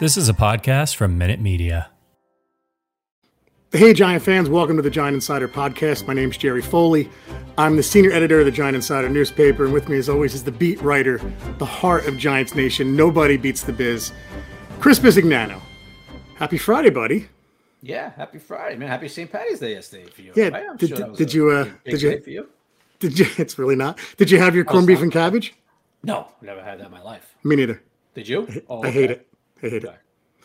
This is a podcast from Minute Media. Hey, Giant fans, welcome to the Giant Insider podcast. My name's Jerry Foley. I'm the senior editor of the Giant Insider newspaper, and with me, as always, is the beat writer, the heart of Giants Nation. Nobody beats the biz, Chris Bisignano. Happy Friday, buddy. Yeah, happy Friday, man. Happy St. Patty's Day yesterday for you. Yeah, right? I'm did- sure did- that was did a you, uh, big- big did you- day you? Did you? It's really not. Did you have your corned beef and cabbage? No, never had that in my life. Me neither. Did you? Oh, I hate okay. it. I hate it.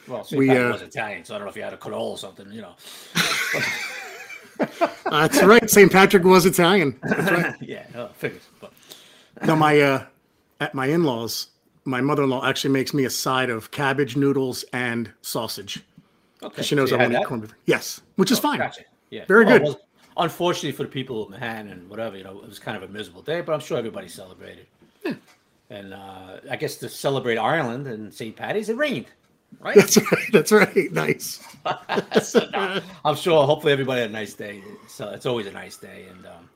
Well, St. We, uh, was Italian, so I don't know if you had a cannoli or something, you know. That's right. St. Patrick was Italian. Right. yeah, uh, figures. But No, my uh, at my in-laws, my mother-in-law actually makes me a side of cabbage, noodles, and sausage. okay. She knows so I had won't eat corned beef. Yes, which is fine. Gotcha. Yeah. Very Well, good. was- unfortunately for the people of Manhattan and whatever, you know, it was kind of a miserable day, but I'm sure everybody celebrated. And uh, I guess to celebrate Ireland and St. Patty's, it rained, right? That's right. That's right. Nice. So, no, I'm sure. Hopefully, everybody had a nice day. So it's always a nice day, and um,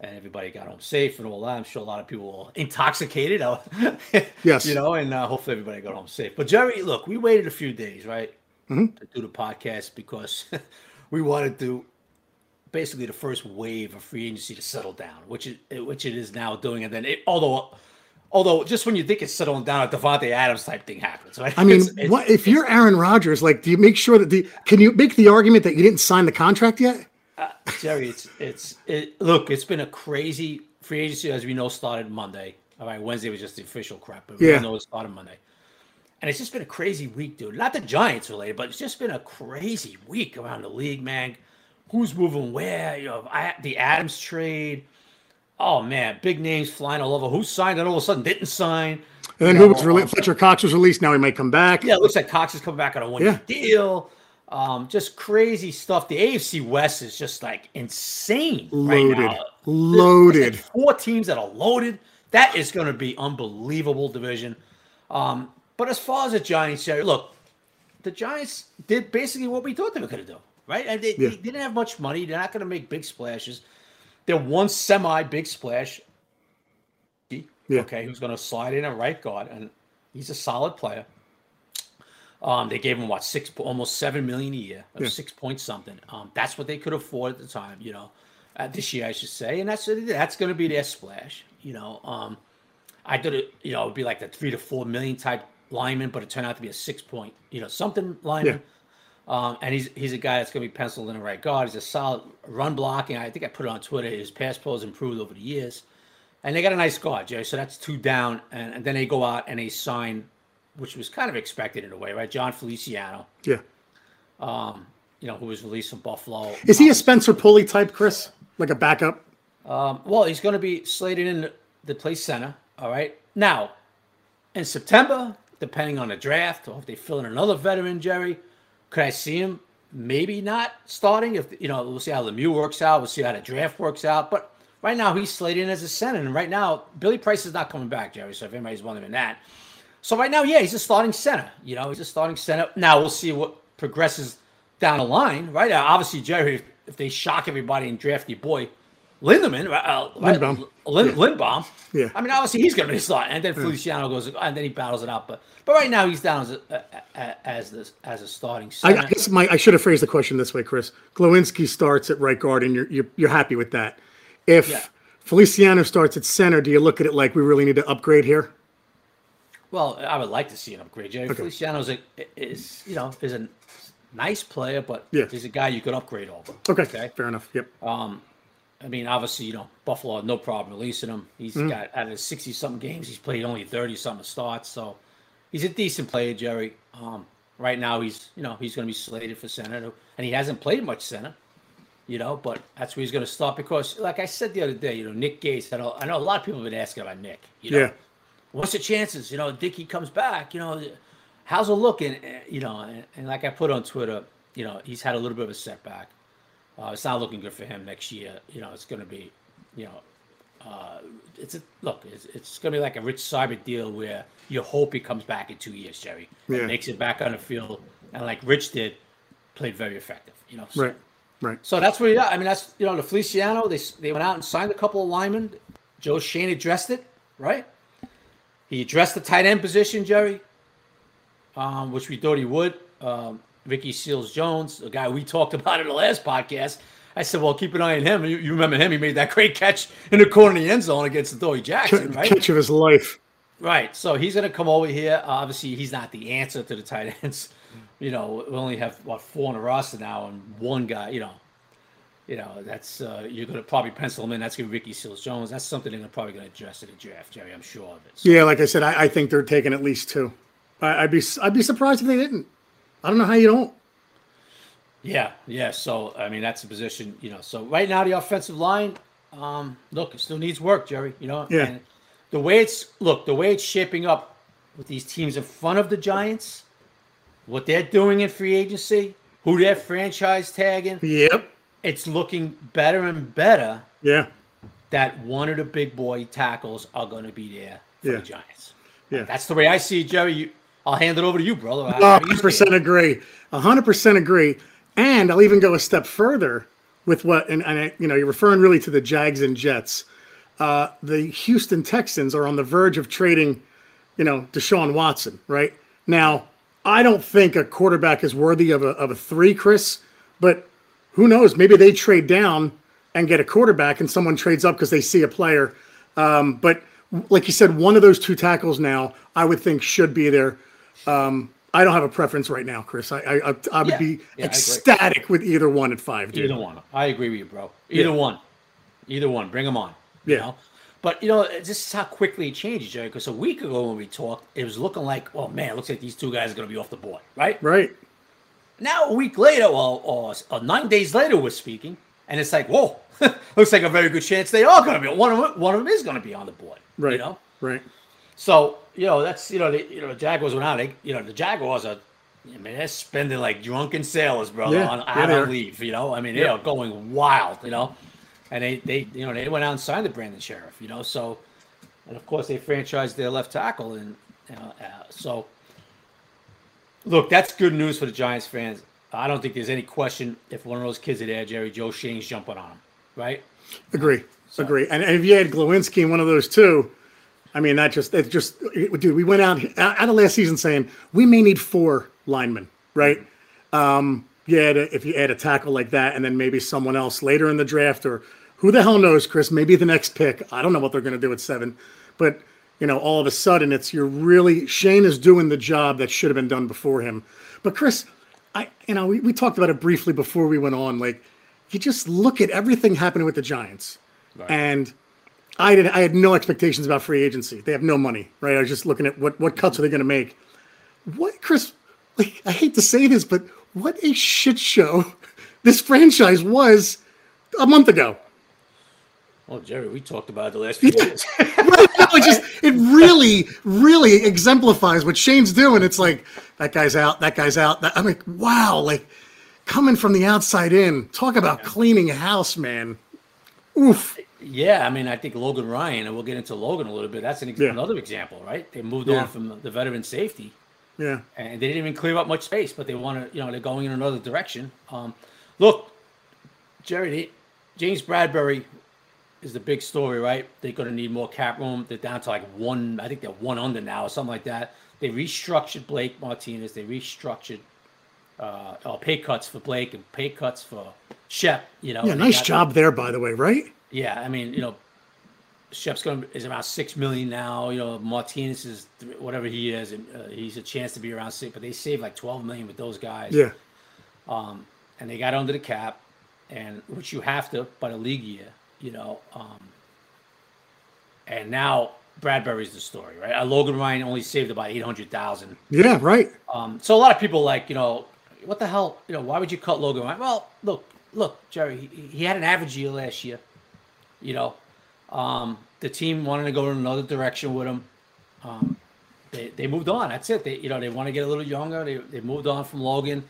and everybody got home safe and all that. I'm sure a lot of people were intoxicated. uh, Yes. you know, and uh, hopefully everybody got home safe. But Jerry, look, we waited a few days, right, Mm-hmm. to do the podcast because we wanted to basically the first wave of free agency to settle down, which it which it is now doing, and then it, although. Although, just when you think it's settling down, a Davante Adams type thing happens, right? I mean, It's- it's- what if you're Aaron Rodgers? Like, do you make sure that the can you make the argument that you didn't sign the contract yet? Uh, Jerry, it's it's it. Look, it's been a crazy free agency, as we know, started Monday. All right, Wednesday was just the official crap, but we Yeah. know it started Monday. And it's just been a crazy week, dude. Not the Giants related, but it's just been a crazy week around the league, man. Who's moving where? You know, I, the Adams trade. Oh man, big names flying all over. Who signed and all of a sudden didn't sign? And then You who know, was released? Fletcher Cox was released. Now he might come back. yeah, it looks like Cox is coming back on a one year Yeah. deal. Um, just crazy stuff. The AFC West is just like insane right Loaded. now. Loaded. Like four teams that are loaded. That is going to be unbelievable division. Um, but as far as the Giants, look, the Giants did basically what we thought they were going to do, right? And they, Yeah. they didn't have much money. They're not going to make big splashes. They're one semi big splash. Yeah. Okay, who's going to slide in a right guard, and he's a solid player. Um, they gave him what six, almost seven million a year, Yeah. six point something. Um, that's what they could afford at the time, you know, uh, this year I should say, and that's that's going to be their splash, you know. Um, I did it, you know, it'd be like the three to four million type lineman, but it turned out to be a six point, you know, something lineman. Um, and he's he's a guy that's going to be penciled in the right guard. He's a solid run blocking. I think I put it on Twitter. His pass pro has improved over the years, and they got a nice guard, Jerry. So that's two down, and, and then they go out and they sign, which was kind of expected in a way, right? Jon Feliciano, Yeah. Um, you know, who was released from Buffalo. Is he a Spencer Pulley type, Chris? Like a backup? Um, well, he's going to be slated in the, play center. All right. Now, in September, depending on the draft, or if they fill in another veteran, Jerry, could I see him? Maybe not starting. If you know, we'll see how Lemieux works out. We'll see how the draft works out. But right now, he's slated in as a center, and right now, Billy Price is not coming back, Jerry. So if anybody's wondering that, so right now, yeah, he's a starting center. You know, he's a starting center. Now we'll see what progresses down the line, right? Now, obviously, Jerry, if, if they shock everybody and draft your boy Lindemann, right, uh, Linderbaum. Lin, Yeah. Linderbaum. Yeah. I mean, obviously he's going to be starting, and then Feliciano goes, and then he battles it out. But but right now he's down as a, as the, as a starting I. I guess my I should have phrased the question this way, Chris. Glowinski starts at right guard, and you're you're, you're happy with that. If Yeah. Feliciano starts at center, do you look at it like we really need to upgrade here? Well, I would like to see an upgrade. Jerry Feliciano's a, is you know is a nice player, but Yeah. he's a guy you could upgrade over. Okay, okay, fair enough. Yep. I mean, obviously, you know, Buffalo had no problem releasing him. He's Mm-hmm. got out of sixty something games, he's played only thirty something starts, so he's a decent player, Jerry. Um, right now, he's you know he's going to be slated for center, and he hasn't played much center, you know, but that's where he's going to start because, like I said the other day, you know, Nick Gates had. A, I know a lot of people have been asking about Nick. You know, Yeah. what's the chances? You know, Dickey comes back. You know, how's it looking? You know, and, and like I put on Twitter, you know, he's had a little bit of a setback. Uh, it's not looking good for him next year. You know, it's going to be, you know, uh, it's a look. It's, it's going to be like a Rich Seubert deal where you hope he comes back in two years, Jerry, and Yeah. makes it back on the field, and like Rich did, played very effective. You know, so, Right. Right. so that's where you are. I mean, that's you know the Feliciano. They they went out and signed a couple of linemen. Joe Schoen addressed it, right? He addressed the tight end position, Jerry. um, which we thought he would. Um, Ricky Seals Jones, the guy we talked about in the last podcast. I said, well, keep an eye on him. You, you remember him? He made that great catch in the corner of the end zone against Adoree Jackson, right? Catch of his life. Right. So he's going to come over here. Obviously, he's not the answer to the tight ends. You know, we only have what four on the roster now, and one guy. You know, you know that's uh, you're going to probably pencil him in. That's going to be Ricky Seals Jones. That's something they're probably going to address in the draft, Jerry. I'm sure of it. So. Yeah, like I said, I, I, think they're taking at least two. I, I'd be I'd be surprised if they didn't. I don't know how you don't. Yeah, yeah. So I mean, that's a position. You know, so right now the offensive line, um, look, it still needs work, Jerry. You know, yeah. And the way it's look, the way it's shaping up with these teams in front of the Giants, what they're doing in free agency, who they're franchise tagging. Yep. It's looking better and better. Yeah. That one of the big boy tackles are going to be there for yeah. the Giants. Yeah. That's the way I see it, Jerry. You, I'll hand it over to you, brother. hundred percent agree. hundred percent agree. And I'll even go a step further with what, and, and I, you know, you're referring really to the Jags and Jets. Uh, the Houston Texans are on the verge of trading, you know, Deshaun Watson. Right now, I don't think a quarterback is worthy of a of a three, Chris. But who knows? Maybe they trade down and get a quarterback, and someone trades up because they see a player. Um, but like you said, one of those two tackles now, I would think should be there. Um, I don't have a preference right now, Chris. I I, I would yeah. be yeah, ecstatic with either one at five. Dude. Either one. I agree with you, bro. Either yeah. one. Either one. Bring them on. Yeah. know? But you know, this is how quickly it changes, Jerry. Because a week ago when we talked, it was looking like, oh man, it looks like these two guys are going to be off the board, right? Right. Now a week later, or, or, or nine days later, we're speaking, and it's like, whoa, looks like a very good chance they are going to be. One of them, one of them is going to be on the board. Right. You know. Right. So you know that's you know the you know the Jaguars went out. They, you know the Jaguars are. I mean, they're spending like drunken sailors, brother, yeah, on out on leave. You know, I mean, they are going wild. You know, and they they you know they went out and signed the Brandon Scherff. You know, so and of course they franchised their left tackle, and you know, uh, so look, that's good news for the Giants fans. I don't think there's any question if one of those kids are there, Jerry Joe Schoen's jumping on him, right? Agree, so, agree. And, if you had Glowinski in one of those too, I mean, that just, it just, it, dude, we went out, out of last season saying we may need four linemen, right? Um, yeah, if you add a tackle like that and then maybe someone else later in the draft or who the hell knows, Chris, maybe the next pick. I don't know what they're going to do at seven, but you know, all of a sudden it's you're really Schoen is doing the job that should have been done before him. But Chris, I, you know, we, we talked about it briefly before we went on. Like, you just look at everything happening with the Giants, right. and I did. I had no expectations about free agency. They have no money, right? I was just looking at what what cuts are they going to make. What, Chris? Like, I hate to say this, but what a shit show this franchise was a month ago. Well, Jerry, we talked about it the last few years. it just it really, really exemplifies what Schoen's doing. It's like that guy's out, that guy's out. That, I'm like, wow, like coming from the outside in. Talk about cleaning house, man. Oof. Yeah, I mean, I think Logan Ryan, and we'll get into Logan a little bit. That's an, yeah. another example, right? They moved yeah. on from the veteran safety. Yeah. And they didn't even clear up much space, but they want to, you know, they're going in another direction. Um, look, Jerry, they, James Bradberry is the big story, right? They're going to need more cap room. They're down to like one, I think they're one under now or something like that. They restructured Blake Martinez. They restructured uh, uh, pay cuts for Blake and pay cuts for Shep. You know, yeah, nice job there, by the way, right? Yeah, I mean, you know, Shep's going is around six million now. You know, Martinez is whatever he is, and uh, he's a chance to be around six. But they saved like twelve million with those guys. Yeah. Um, and they got under the cap, and which you have to by the league year. You know, um, and now Bradberry's the story, right? Uh, Logan Ryan only saved about eight hundred thousand. Yeah, right. Um, so a lot of people like, you know, what the hell, you know, why would you cut Logan Ryan? Well, look, look, Jerry, he, he had an average year last year. You know, um, the team wanted to go in another direction with him. Um, they, they moved on. That's it. They you know they want to get a little younger. They, they moved on from Logan.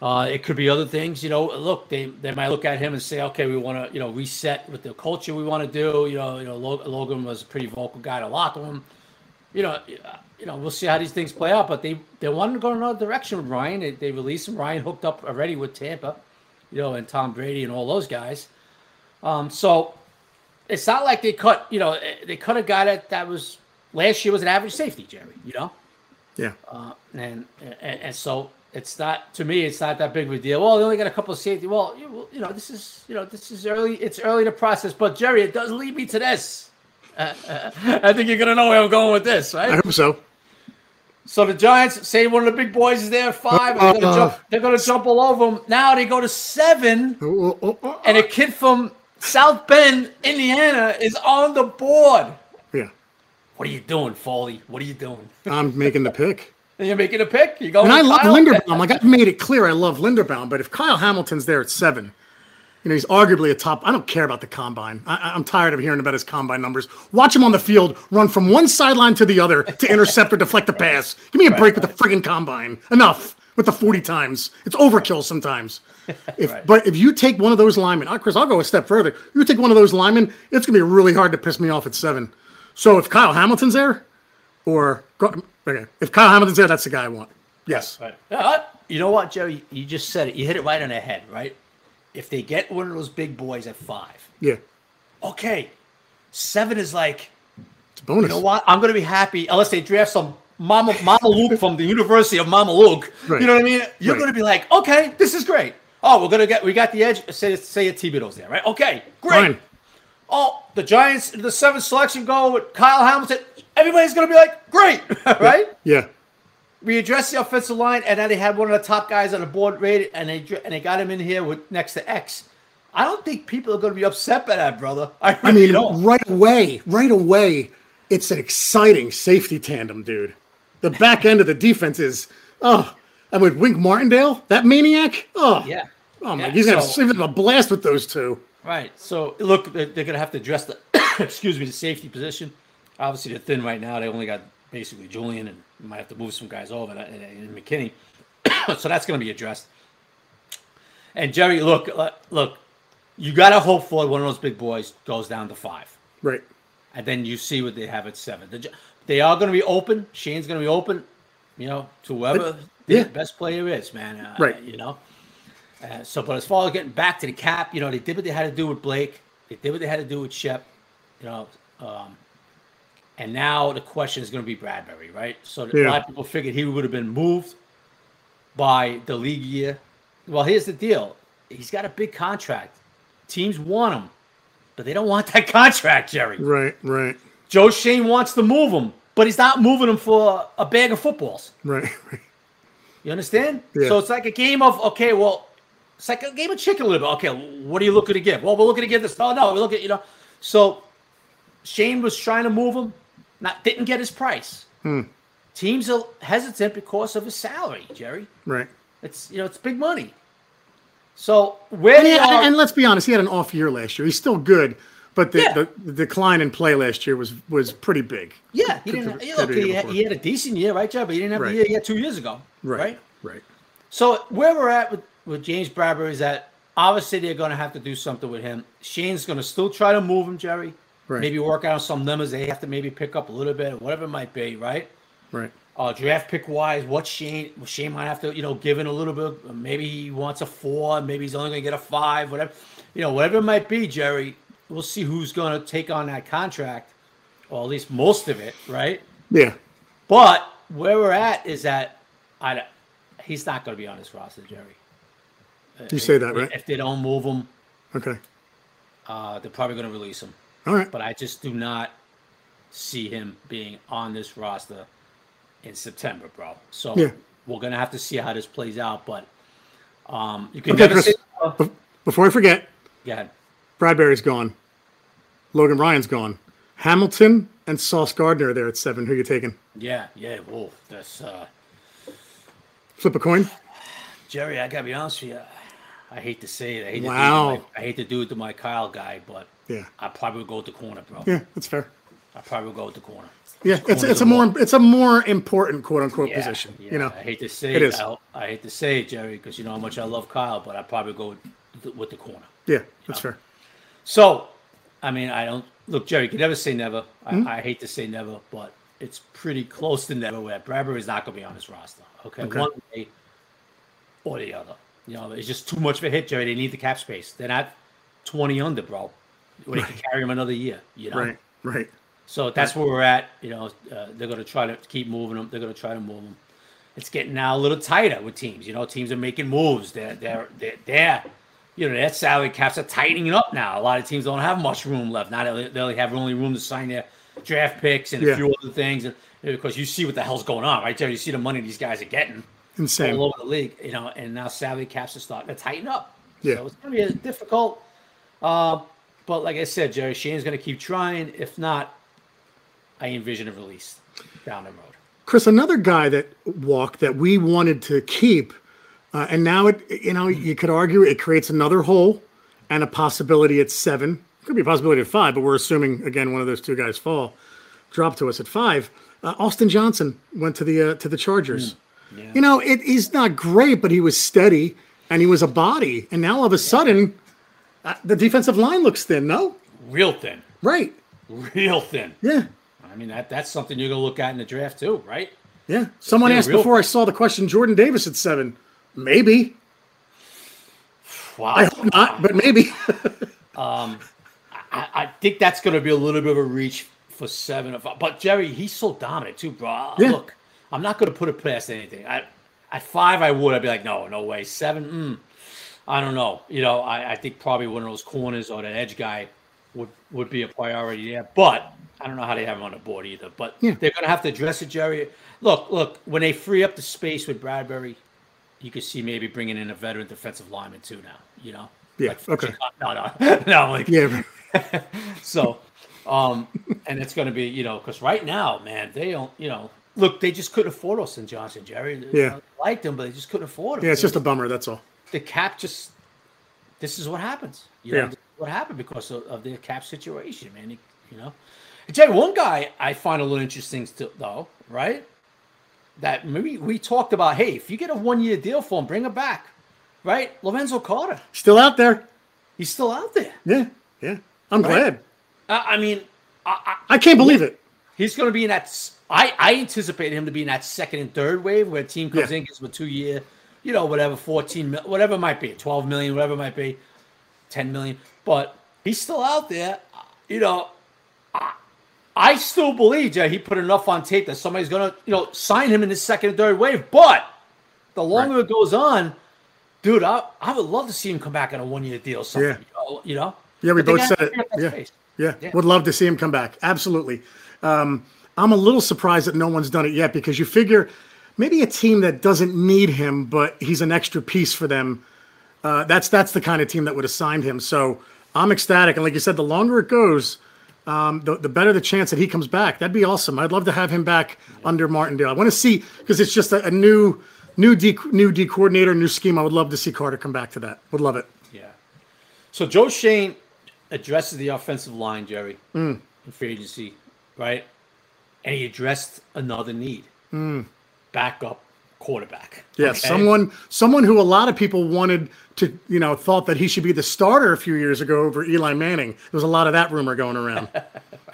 Uh, it could be other things. You know, look, they, they might look at him and say, okay, we want to you know reset with the culture we want to do. You know, you know Logan was a pretty vocal guy to locker room. You know, you know we'll see how these things play out. But they they wanted to go in another direction with Ryan. They, they released him. Ryan hooked up already with Tampa. You know, and Tom Brady and all those guys. Um, so it's not like they cut, you know, they cut a guy that that was last year was an average safety, Jerry. You know. Yeah. Uh, and, and and so it's not to me. It's not that big of a deal. Well, they only got a couple of safety. Well, you, you know, this is you know this is early. It's early in the process. But Jerry, it does lead me to this. Uh, uh, I think you're gonna know where I'm going with this, right? I hope so. So the Giants say one of the big boys is there, five. they're, gonna Uh, jump, they're gonna jump all over them. Now they go to seven, Oh, oh, oh, and a kid from South Bend, Indiana, is on the board. yeah. What are you doing, Foley? What are you doing? I'm making the pick. And You're making a pick. You go. And I love Kyle? Linderbaum. Like I've made it clear I love Linderbaum, but if Kyle Hamilton's there at seven, you know, he's arguably a top. I don't care about the combine. I, I'm tired of hearing about his combine numbers. Watch him on the field run from one sideline to the other to intercept or deflect a pass. Give me a break with the friggin' combine. Enough with the 40 times. It's overkill sometimes. If, But if you take one of those linemen, Chris, I'll go a step further. You take one of those linemen, it's going to be really hard to piss me off at seven. So if Kyle Hamilton's there, or okay, if Kyle Hamilton's there, that's the guy I want. Yes. Right. Uh, you know what, Joe? You just said it. You hit it right on the head, right? If they get one of those big boys at five, Yeah. okay, seven is like, It's a bonus. you know what? I'm gonna be happy unless they draft some Mama Mama Luke from the University of Mama Luke. Right. You know what I mean? You're Right. gonna be like, okay, this is great. Oh, we're gonna get we got the edge. Say say a Thibodeaux's there, right? Okay, great. Fine. Oh, the Giants, the seventh selection go with Kyle Hamilton. Everybody's gonna be like, great, right? Yeah. we addressed the offensive line, and then they had one of the top guys on the board rated, and they and they got him in here with next to X. I don't think people are going to be upset by that, brother. I, I mean, know, right away, right away, it's an exciting safety tandem, dude. The back end of the defense is, oh, and with Wink Martindale, that maniac, oh, yeah, oh my, Yeah, he's gonna so- have a blast with those two. right. So look, they're, they're going to have to address the excuse me the safety position. Obviously, they're thin right now. They only got basically Julian, and might have to move some guys over and, and, and McKinney. so that's going to be addressed. And Jerry, look, uh, look, you got to hope for one of those big boys goes down to five. Right. and then you see what they have at seven. The They are going to be open. Schoen's going to be open, you know, to whoever yeah. the best player is, man. Uh, Right. You know. Uh, so, but as far as getting back to the cap, you know, they did what they had to do with Blake. They did what they had to do with Shep. You know, um, and now the question is going to be Bradberry, right? So a lot of people figured he would have been moved by the league year. Well, here's the deal: he's got a big contract. Teams want him, but they don't want that contract, Jerry. Right. Right. Joe Schoen wants to move him, but he's not moving him for a bag of footballs. Right. Right. You understand? Yeah. So it's like a game of okay, well, it's like a game of chicken a little bit. Okay, what are you looking to give? Well, we're looking to give this. Oh no, we look at you know. So Schoen was trying to move him, not didn't get his price. Hmm. Teams are hesitant because of his salary, Jerry. Right. It's you know it's big money. So where And, he- are, and let's be honest, he had an off year last year. He's still good, but the, Yeah. the, the decline in play last year was was pretty big. yeah, he didn't. to- yeah, to look, he, had, he had a decent year, right, Jerry? But he didn't have Right. the year he had two years ago, Right. right? Right. So where we're at with, with James Bradberry is that obviously they're going to have to do something with him. Schoen's going to still try to move him, Jerry. Right. Maybe work out some numbers they have to maybe pick up a little bit, or whatever it might be, right? Right. Uh, draft pick wise, what Schoen Schoen might have to you know give in a little bit. Maybe he wants a four, maybe he's only going to get a five, whatever. You know, whatever it might be, Jerry. We'll see who's going to take on that contract, or at least most of it, right? Yeah. But where we're at is that I, he's not going to be on this roster, Jerry. You say that, right? If they don't move him, Okay. uh, they're probably going to release him. All right. But I just do not see him being on this roster in September, bro. So Yeah. we're going to have to see how this plays out. But um, you can Okay, never Chris. say. Be- Before I forget, Yeah, Bradberry's gone. Logan Ryan's gone. Hamilton and Sauce Gardner are there at seven. Who you taking? yeah, yeah. Whoa, that's uh, Flip a coin. Jerry. I gotta be honest with you. I hate to say it. I hate, Wow. to, it to my, I hate to do it to my Kyle guy, but Yeah. I probably would go with the corner, bro. Yeah, that's fair. I probably would go with the corner. Yeah, it's Corner's it's a a more it's a more important quote unquote Yeah, position. yeah, You know. I hate to say It it. is. I, I hate to say it, Jerry, because you know how much I love Kyle, but I probably go with the, with the corner. Yeah, that's fair. So, I mean, I don't look, Jerry. You can never say never. I, Hmm? I hate to say never, but it's pretty close to never. Where Bradberry is not going to be on this roster. Okay, Okay. one way or the other. You know, it's just too much of a hit, Jerry. They need the cap space. They're not twenty under, bro. They can carry him another year. You know, Right. Right. So that's where we're at. You know, uh, they're going to try to keep moving them. They're going to try to move them. It's getting now a little tighter with teams. You know, teams are making moves. They're they're they're, they're you know their salary caps are tightening up now. A lot of teams don't have much room left. Now they only have only room to sign their draft picks and a few other things. And because you see what the hell's going on, right there, you see the money these guys are getting Insane. all over the league. You know, and now salary caps are starting to tighten up. Yeah. So it's going to be a difficult. Uh, but like I said, Jerry Schoen's going to keep trying. If not, I envision a release down the road. Chris, another guy that walked that we wanted to keep, uh, and now it, you know, you could argue it creates another hole and a possibility at seven. Could be a possibility at five, but we're assuming again one of those two guys fall, drop to us at five. Uh, Austin Johnson went to the uh, to the Chargers. Yeah. You know, it, he's not great, but he was steady and he was a body. And now all of a sudden, uh, the defensive line looks thin. No, Real thin. right? Real thin. Yeah, I mean, that that's something you're going to look at in the draft too, right? yeah. Someone Yeah, asked before I saw the question: Jordan Davis at seven. Maybe. Wow. I hope not, but maybe. I, I think that's going to be a little bit of a reach for seven of But Jerry, he's so dominant too, bro. Yeah. Look, I'm not going to put it past anything. I, at five, I would. I'd be like, no, no way. Seven, mm, I don't know. You know, I, I think probably one of those corners or that edge guy would would be a priority there. But I don't know how they have him on the board either. But Yeah. they're going to have to address it, Jerry. Look, look. When they free up the space with Bradberry, you could see maybe bringing in a veteran defensive lineman too. Now, you know. Yeah, Like, okay. No, no, no. Like, yeah, so, um, and it's going to be, you know, because right now, man, they don't, you know, look, they just couldn't afford Austin Johnson, Jerry. Yeah. Liked him, but they just couldn't afford him. yeah. It's just a bummer. That's all. the cap just. This is what happens. You Yeah. know, this what happened because of, of the cap situation, man. You, know, Jerry, one guy I find a little interesting still, though, right? That maybe we talked about. Hey, if you get a one-year deal for him, bring him back, right? Lorenzo Carter, Still out there. he's still out there. Yeah, yeah. I'm glad. I, I mean, I, I, I can't believe it. He's going to be in that. I I anticipate him to be in that second and third wave where a team comes Yeah. in, gets him a two year, you know, whatever, 14, whatever it might be, 12 million, whatever it might be, 10 million. But he's still out there. You know, I, I still believe that he put enough on tape that somebody's going to, you know, sign him in the second and third wave. But the longer it goes on, dude, I, I would love to see him come back on a one year deal. Yeah. you know. Yeah, we both said it. free up that Yeah. space. Yeah. Yeah. would love to see him come back. Absolutely. Um, I'm a little surprised that no one's done it yet because you figure maybe a team that doesn't need him, but he's an extra piece for them. Uh, that's that's the kind of team that would have signed him. So I'm ecstatic, and like you said, the longer it goes, um, the, the better the chance that he comes back. That'd be awesome. I'd love to have him back under Martindale. I want to see because it's just a, a new new D new D coordinator, new scheme. I would love to see Carter come back to that. Would love it. Yeah. So Joe Schoen addresses the offensive line, Jerry, in free agency, right? And he addressed another need. Backup quarterback. Yes, okay? someone someone who a lot of people wanted to, you know, thought that he should be the starter a few years ago over Eli Manning. There was a lot of that rumor going around.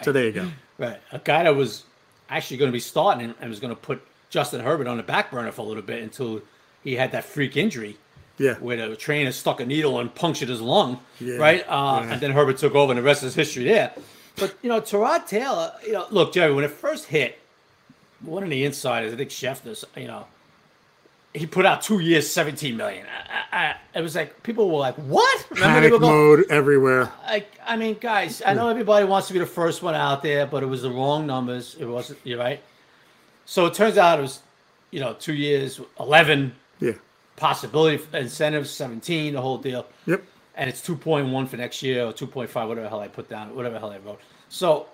So there you go. Right. A guy that was actually going to be starting and, and was going to put Justin Herbert on the back burner for a little bit until he had that freak injury Yeah. where the trainer stuck a needle and punctured his lung, Yeah, right? Uh, yeah. And then Herbert took over, and the rest is history there. But you know, Tyrod Taylor, you know, look, Jerry, when it first hit, one of the insiders, I think Schefter, you know, he put out two years, seventeen million. I, I, was like people were like, "What?" Remember Panic going, mode everywhere. I, I mean, guys, I know everybody wants to be the first one out there, but it was the wrong numbers. It wasn't. You're right. So it turns out it was, you know, two years, eleven Yeah. possibility incentives, seventeen, the whole deal Yep. and it's 2.1 for next year or 2.5 whatever the hell i put down whatever the hell i wrote so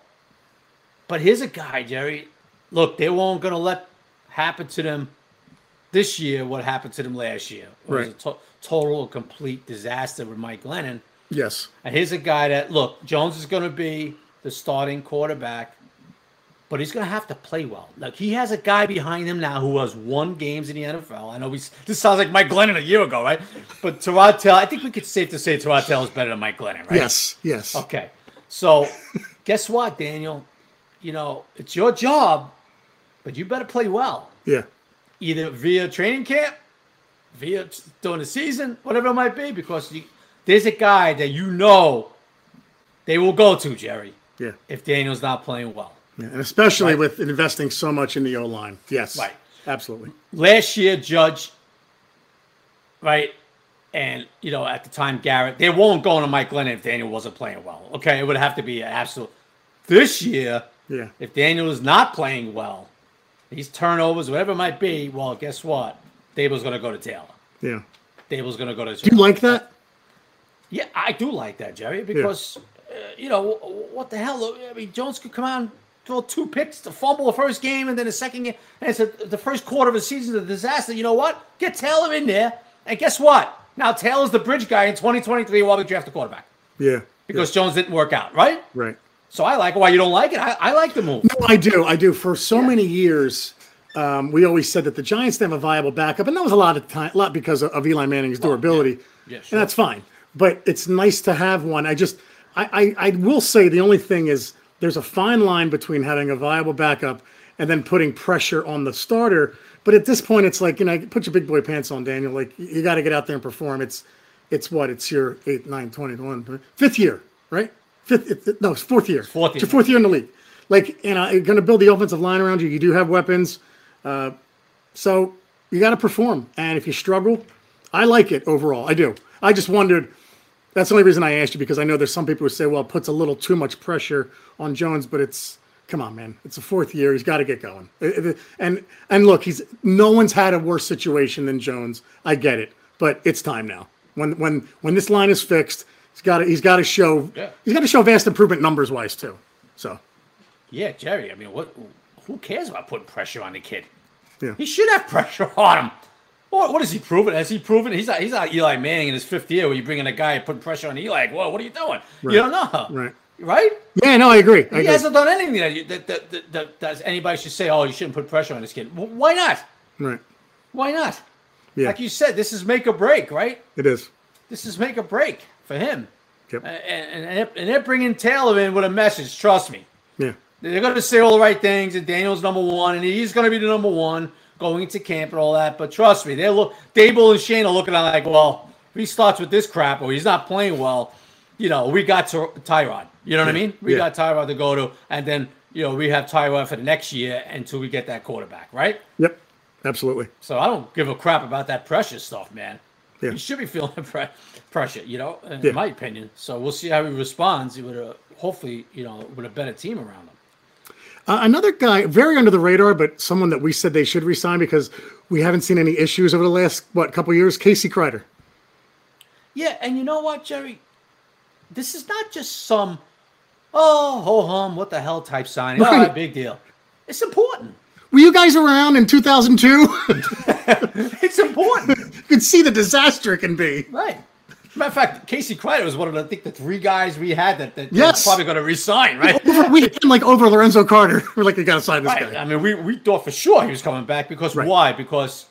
but here's a guy jerry look they weren't going to let happen to them this year what happened to them last year it was Right. a to- total complete disaster with mike glennon Yes. and here's a guy that look jones is going to be the starting quarterback but he's going to have to play well. Look, he has a guy behind him now who has won games in the NFL. I know we. This sounds like Mike Glennon a year ago, right? But Tyrod Taylor, I think we could safe to say Tyrod Taylor is better than Mike Glennon, right? Yes. Yes. Okay. So, guess what, Daniel? You know it's your job, but you better play well. Yeah. Either via training camp, via during the season, whatever it might be, because you, there's a guy that you know they will go to, Jerry. Yeah. if Daniel's not playing well. Yeah, and especially Right. with investing so much in the O line. Yes. Right. Absolutely. last year, Judge, right, and you know at the time Garrett, they won't go to Mike Glennon if Daniel wasn't playing well. Okay, it would have to be an absolute. This year, Yeah. if Daniel is not playing well, these turnovers, whatever it might be, well, guess what? Daboll's going to go to Taylor. Yeah. Daboll's going to go to. Do you like that? Yeah, I do like that, Jerry, because uh, you know what the hell? I mean, Jones could come out and throw two picks, to fumble the first game, and then the second game, and it's a, the first quarter of the season is a disaster. You know what? Get Taylor in there, and guess what? Now Taylor's the bridge guy in 2023 while we draft a quarterback Yeah. because Jones didn't work out, right? Right. So I like it. Why you don't like it? I, I like the move. No, I do. I do. For so many years, um, we always said that the Giants didn't have a viable backup, and that was a lot of time, a lot because of, of Eli Manning's durability, Yeah, sure. and that's fine. But it's nice to have one. I just, I, I, I will say the only thing is there's a fine line between having a viable backup and then putting pressure on the starter. But at this point, it's like you know, put your big boy pants on, Daniel. Like you got to get out there and perform. It's, it's what? It's your eight, nine, 20, 21, fifth year, right? Fifth, no, it's fourth year. fourth It's year. your fourth year in the league. Like, you know, you're going to build the offensive line around you. You do have weapons. Uh, so you got to perform. And if you struggle, I like it overall. I do. I just wondered. That's the only reason I asked you because I know there's some people who say, well, it puts a little too much pressure on Jones, but it's come on, man. It's a fourth year. He's got to get going. And and look, he's no one's had a worse situation than Jones. I get it, but it's time now. When when when this line is fixed, he's got to he's got to show Yeah. he's got to show vast improvement numbers wise too. So Yeah, Jerry. I mean, what? Who cares about putting pressure on the kid? Yeah. He should have pressure on him. What, what has he proven? Has he proven he's not he's not Eli Manning in his fifth year where you bring in a guy and putting pressure on Eli? Like, whoa, what are you doing? You don't know, right. Right? Yeah, no, I agree. I He agree. hasn't done anything that, you, that, that, that, that, anybody should say, oh, you shouldn't put pressure on this kid. W- Why not? Right. Why not? Yeah. Like you said, this is make or break, right? It is. This is make or break for him. Yep. Uh, And, and, and they're- bringing Taylor in with a message. Trust me. Yeah. They're going to say all the right things, and Daniel's number one, and he's going to be the number one going into camp and all that. But trust me, they look. Daboll and Schoen are looking at like, well, if he starts with this crap or he's not playing well, you know, we got Ty- Tyrod. You know what I mean? We Yeah. got Tyrod to go to, and then you know we have Tyrod for the next year until we get that quarterback, right? Yep. Absolutely. So I don't give a crap about that pressure stuff, man. Yeah. He should be feeling pre- pressure, you know, in Yeah. my opinion. So we'll see how he responds with a hopefully, you know, with a better team around him. Uh, another guy, very under the radar, but someone that we said they should resign because we haven't seen any issues over the last what couple years. Casey Kreiter. Yeah, and you know what, Jerry? This is not just some oh ho hum, what the hell type signing. Right. right, big deal. It's important. Were you guys around in 2002? It's important, you can see the disaster it can be. right? Matter of fact, Casey Kreiter was one of the, I think the three guys we had that, that Yes. probably going to resign, right? Over- we had him like over Lorenzo Carter. We're like, you got to sign this Right. guy. I mean, we, we thought for sure he was coming back because Right. why? Because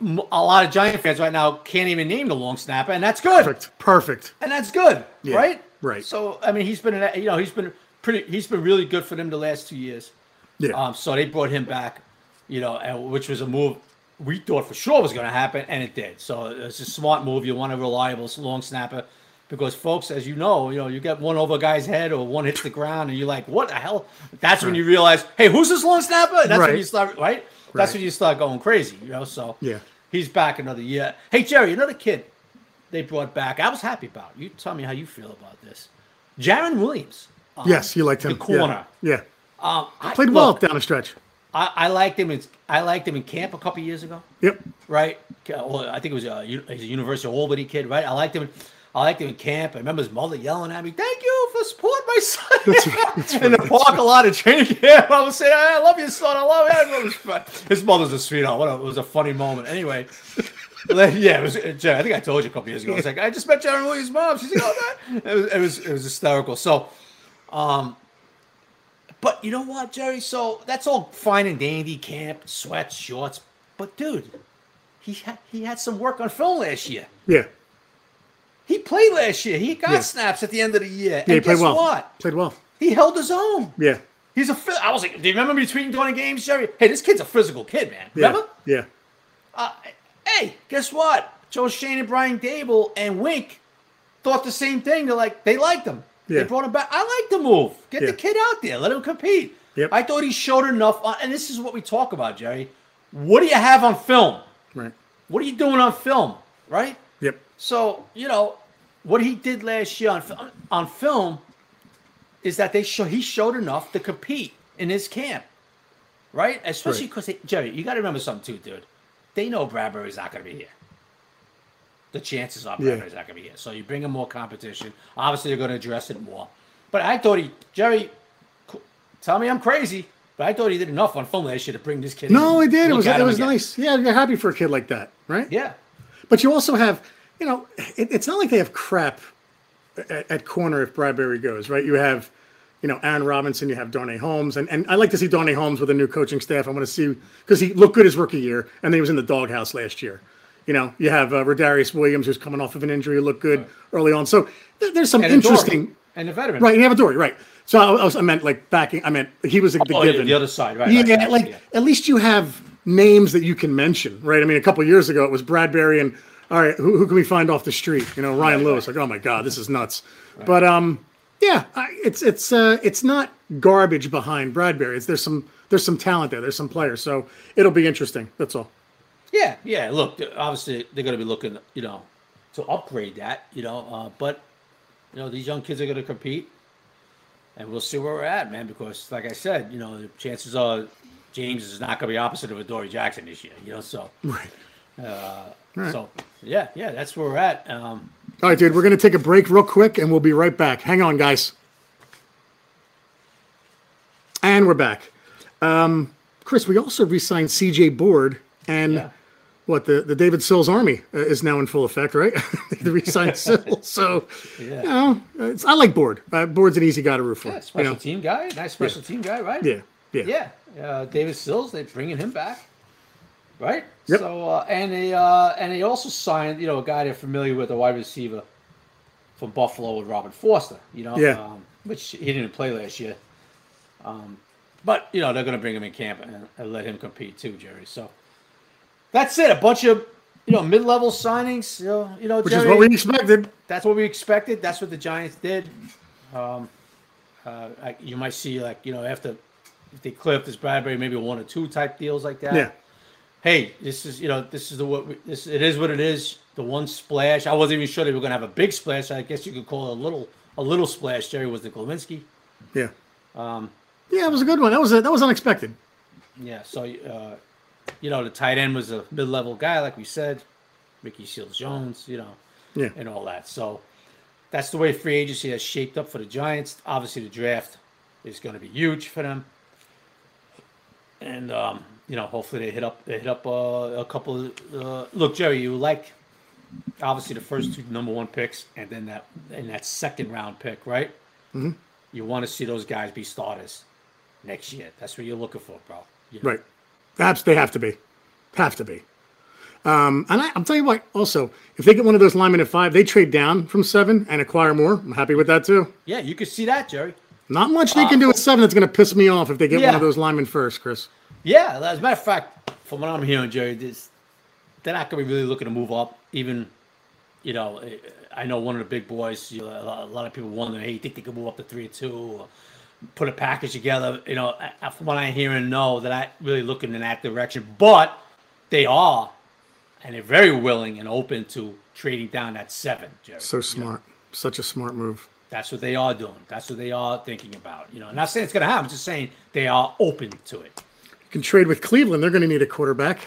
a lot of Giant fans right now can't even name the long snapper, and that's good. Perfect. Perfect. And that's good, Yeah, right? right. So I mean, he's been an- you know he's been pretty he's been really good for them the last two years. Yeah. Um, so they brought him back, you know, and, which was a move we thought for sure it was going to happen, and it did. So it's a smart move. You want a reliable long snapper, because folks, as you know, you know, you get one over a guy's head or one hits the ground, and you're like, what the hell? That's when you realize, hey, who's this long snapper? And that's Right. when you start, right? That's when you start going crazy, you know. So Yeah. he's back another year. Hey Jerry, another kid they brought back. I was happy about. You tell me how you feel about this. Jarren Williams. um, yes, you liked him. The corner. Yeah. Um, I. Played well look, down the stretch. I, I liked him. In, I liked him in camp a couple years ago, Yep. right? Well, I think it was a, he's a University of Albany kid, right? I liked him. I liked him in camp. I remember his mother yelling at me, "Thank you for supporting my son." in the park, a lot of training camp. I was saying, "I love you, son. I love you." It was fun. His mother's a sweetheart. What a, it was a funny moment. Anyway, yeah, it was. I think I told you a couple years ago. I was like, "I just met Jarren Williams' mom." She's like, "Oh, that." It was, it was it was hysterical. So, um, but you know what, Jerry? So that's all fine and dandy, camp, sweats, shorts. But dude, he had he had some work on film last year. Yeah. He played last year. He got Yeah. snaps at the end of the year. Yeah, and he played guess well. what? Played well. He held his own. Yeah. He's a. I was like, do you remember between twenty games, Jerry? Hey, this kid's a physical kid, man. Yeah. Remember? Yeah. Uh, hey, guess what? Joe Schoen and Brian Daboll and Wink thought the same thing. They're like, they liked him. Yeah. They brought him back. I like the move. Get Yeah. the kid out there. Let him compete. Yep. I thought he showed enough. On, and this is what we talk about, Jerry. What do you have on film? Right. What are you doing on film? Right. Yep. So you know what he did last year on on film is that they show he showed enough to compete in his camp, right? Especially Right. because Jerry, you got to remember something too, dude. They know Bradberry's not going to be here. The chances are Yeah. Bradberry's not going to be here. So you bring him more competition. Obviously, they're going to address it more. But I thought he, Jerry, tell me I'm crazy, but I thought he did enough on film last year to bring this kid. No, he did. It was it was again. nice. Yeah, you're happy for a kid like that, right? Yeah. But you also have, you know, it, it's not like they have crap at, at corner if Bradberry goes, right? You have, you know, Aaron Robinson, you have Darnay Holmes, and, and I like to see Darnay Holmes with a new coaching staff. I want to see because he looked good his rookie year, and then he was in the doghouse last year. You know, you have uh, Rodarius Williams, who's coming off of an injury, looked good early on. So there, there's some And interesting, and the veteran. right? You have Adoree, right? So I, I, was, I meant like backing. I meant he was the, the Oh, yeah, given. the other side, right? Yeah, right, right, like yeah. at least you have names that you can mention, right? I mean, a couple years ago it was Bradberry and all right, who, who can we find off the street? You know, Ryan Lewis. Like, oh my god, this is nuts. But um, yeah, I, it's it's uh, it's not garbage behind Bradberry. It's there's some there's some talent there. There's some players, so it'll be interesting. That's all. Yeah, yeah. Look, obviously they're going to be looking, you know, to upgrade that, you know. Uh, but you know, these young kids are going to compete, and we'll see where we're at, man. Because, like I said, you know, the chances are James is not going to be opposite of Adoree Jackson this year, you know. So, Right. Right. so yeah, yeah, that's where we're at. Um, All right, dude. We're gonna take a break real quick, and we'll be right back. Hang on, guys. And we're back. Um, Chris, we also re-signed C.J. Board, and Yeah. What the, the David Sills Army uh, is now in full effect, right? they re-signed Sills, so Yeah. you know, it's, I like Board. Uh, Board's an easy guy to root for. yeah, you special know? team guy, nice special team guy, right? Yeah, yeah, Yeah, uh, David Sills, they're bringing him back, right? Yep. So uh, and they uh, and they also signed, you know, a guy they're familiar with, a wide receiver from Buffalo with Robert Foster, you know, Yeah. um, which he didn't play last year. Um, but you know they're going to bring him in camp and, and let him compete too, Jerry. So that's it. A bunch of you know mid-level signings. You know, you know Which Jerry, is what we expected. that's what we expected. That's what the Giants did. Um, uh, I, you might see like you know after if they clip this Bradberry, maybe one or two type deals like that. Yeah, Hey, this is you know this is the what we, this it is what it is. The one splash. I wasn't even sure they were going to have a big splash. I guess you could call it a little a little splash. Jerry was the Glowinski. yeah, um, yeah. It was a good one. That was a, that was unexpected. Yeah. So uh, you know the tight end was a mid-level guy, like we said, Ricky Seals Jones. You know. Yeah, and all that. So that's the way free agency has shaped up for the Giants. Obviously, the draft is going to be huge for them, and um, you know, hopefully they hit up they hit up uh, a couple. Of, uh, look, Jerry, you like obviously the first two number one picks, and then that and that second round pick, right? Mm-hmm. You want to see those guys be starters next year. That's what you're looking for, bro. You know? right. Perhaps they have to be, have to be. Um, and I, I'm telling you what. Also, if they get one of those linemen at five, they trade down from seven and acquire more. I'm happy with that too. Yeah, you could see that, Jerry. Not much they can do at seven that's going to piss me off if they get one of those linemen first, Chris. Yeah, as a matter of fact, from what I'm hearing, Jerry, this, they're not going to be really looking to move up. Even, you know, I know one of the big boys. You know, a, lot, of people wonder, hey, you think they could move up to three or two, or put a package together? You know, from what I hear and know, that I really looking in that direction, but they are, and they're very willing and open to trading down at seven, Jerry. So smart. Such a smart move. That's what they are doing. That's what they are thinking about. You know, I'm not saying it's going to happen. I'm just saying they are open to it. You can trade with Cleveland. They're going to need a quarterback.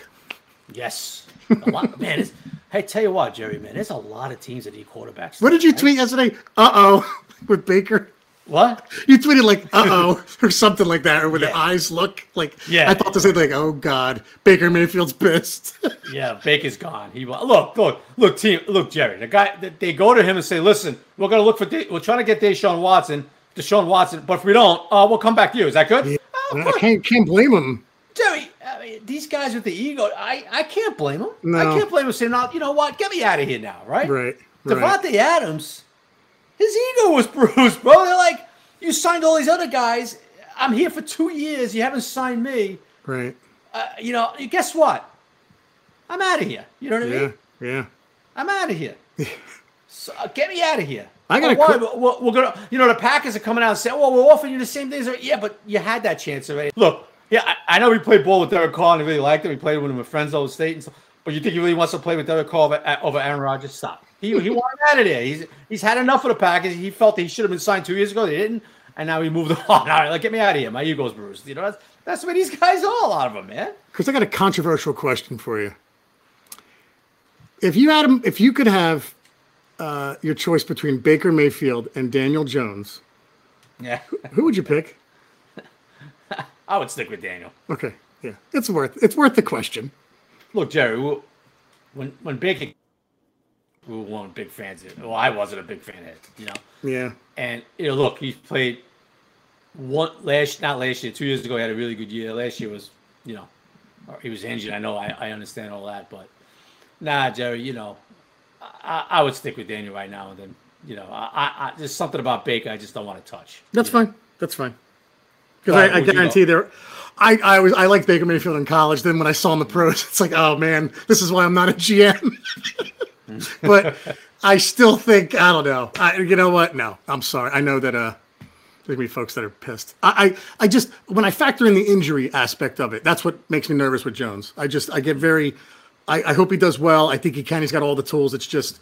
Yes. A lot, man. It's, hey, tell you what, Jerry, man, there's a lot of teams that need quarterbacks. What did you tweet yesterday? Uh oh, with Baker. What? You tweeted like "uh oh" or something like that, or with the eyes look like. Yeah. I thought to say like, "Oh God, Baker Mayfield's pissed." Yeah, Baker's gone. He wa- look, look, look, team, look, Jerry. The guy, they- they go to him and say, "Listen, we're gonna look for, De- we're trying to get Deshaun Watson, Deshaun Watson, but if we don't, uh, we'll come back to you. Is that good?" Oh, I can't can't blame him. Jerry, I mean, these guys with the ego, I, I can't blame them. No. I can't blame them saying, "No, you know what? Get me out of here now, right?" Right. Right. Davante Adams, his ego was bruised, bro. They're like, you signed all these other guys. I'm here for two years. You haven't signed me. Right. Uh, you know, guess what? I'm out of here. You know what I Yeah. mean? Yeah. I'm out of here. So, uh, get me out of here. I gotta Oh, why? quit- We're, we're gonna, you know, the Packers are coming out and saying, "Well, we're offering you the same things." Yeah, but you had that chance already. Look, yeah, I, I know we played ball with Derek Carr and he really liked him. We played with him at Fresno State and stuff. But you think he really wants to play with Derek Carr over, over Aaron Rodgers? Stop. He he wanted out of there. He's he's had enough of the Packers. He felt that he should have been signed two years ago. They didn't, and now he moved on. All right, like get me out of here. My ego's bruised. You know that's that's what these guys are. A lot of them, man. Chris, I got a controversial question for you. If you had him, if you could have uh, your choice between Baker Mayfield and Daniel Jones, Yeah, who would you pick? I would stick with Daniel. Okay, yeah, it's worth it's worth the question. Look, Jerry, when when Baker, we weren't big fans. Of, well, I wasn't a big fan of it, you know. Yeah, And you know, look, he played one last, not last year, two years ago. He had a really good year. Last year was, you know, uh, he was injured. I know, I, I understand all that, but nah, Jerry, you know, I, I would stick with Daniel right now. And then, you know, I, I, there's something about Baker I just don't want to touch. that's you know? fine. That's fine. Because I, I guarantee there. I, I was I liked Baker Mayfield in college. Then when I saw him the pros, it's like, oh man, this is why I'm not a GM. but I still think I don't know. I, you know what? No, I'm sorry. I know that uh, there's gonna be folks that are pissed. I, I I just when I factor in the injury aspect of it, that's what makes me nervous with Jones. I just I get very. I, I hope he does well. I think he can. He's got all the tools. It's just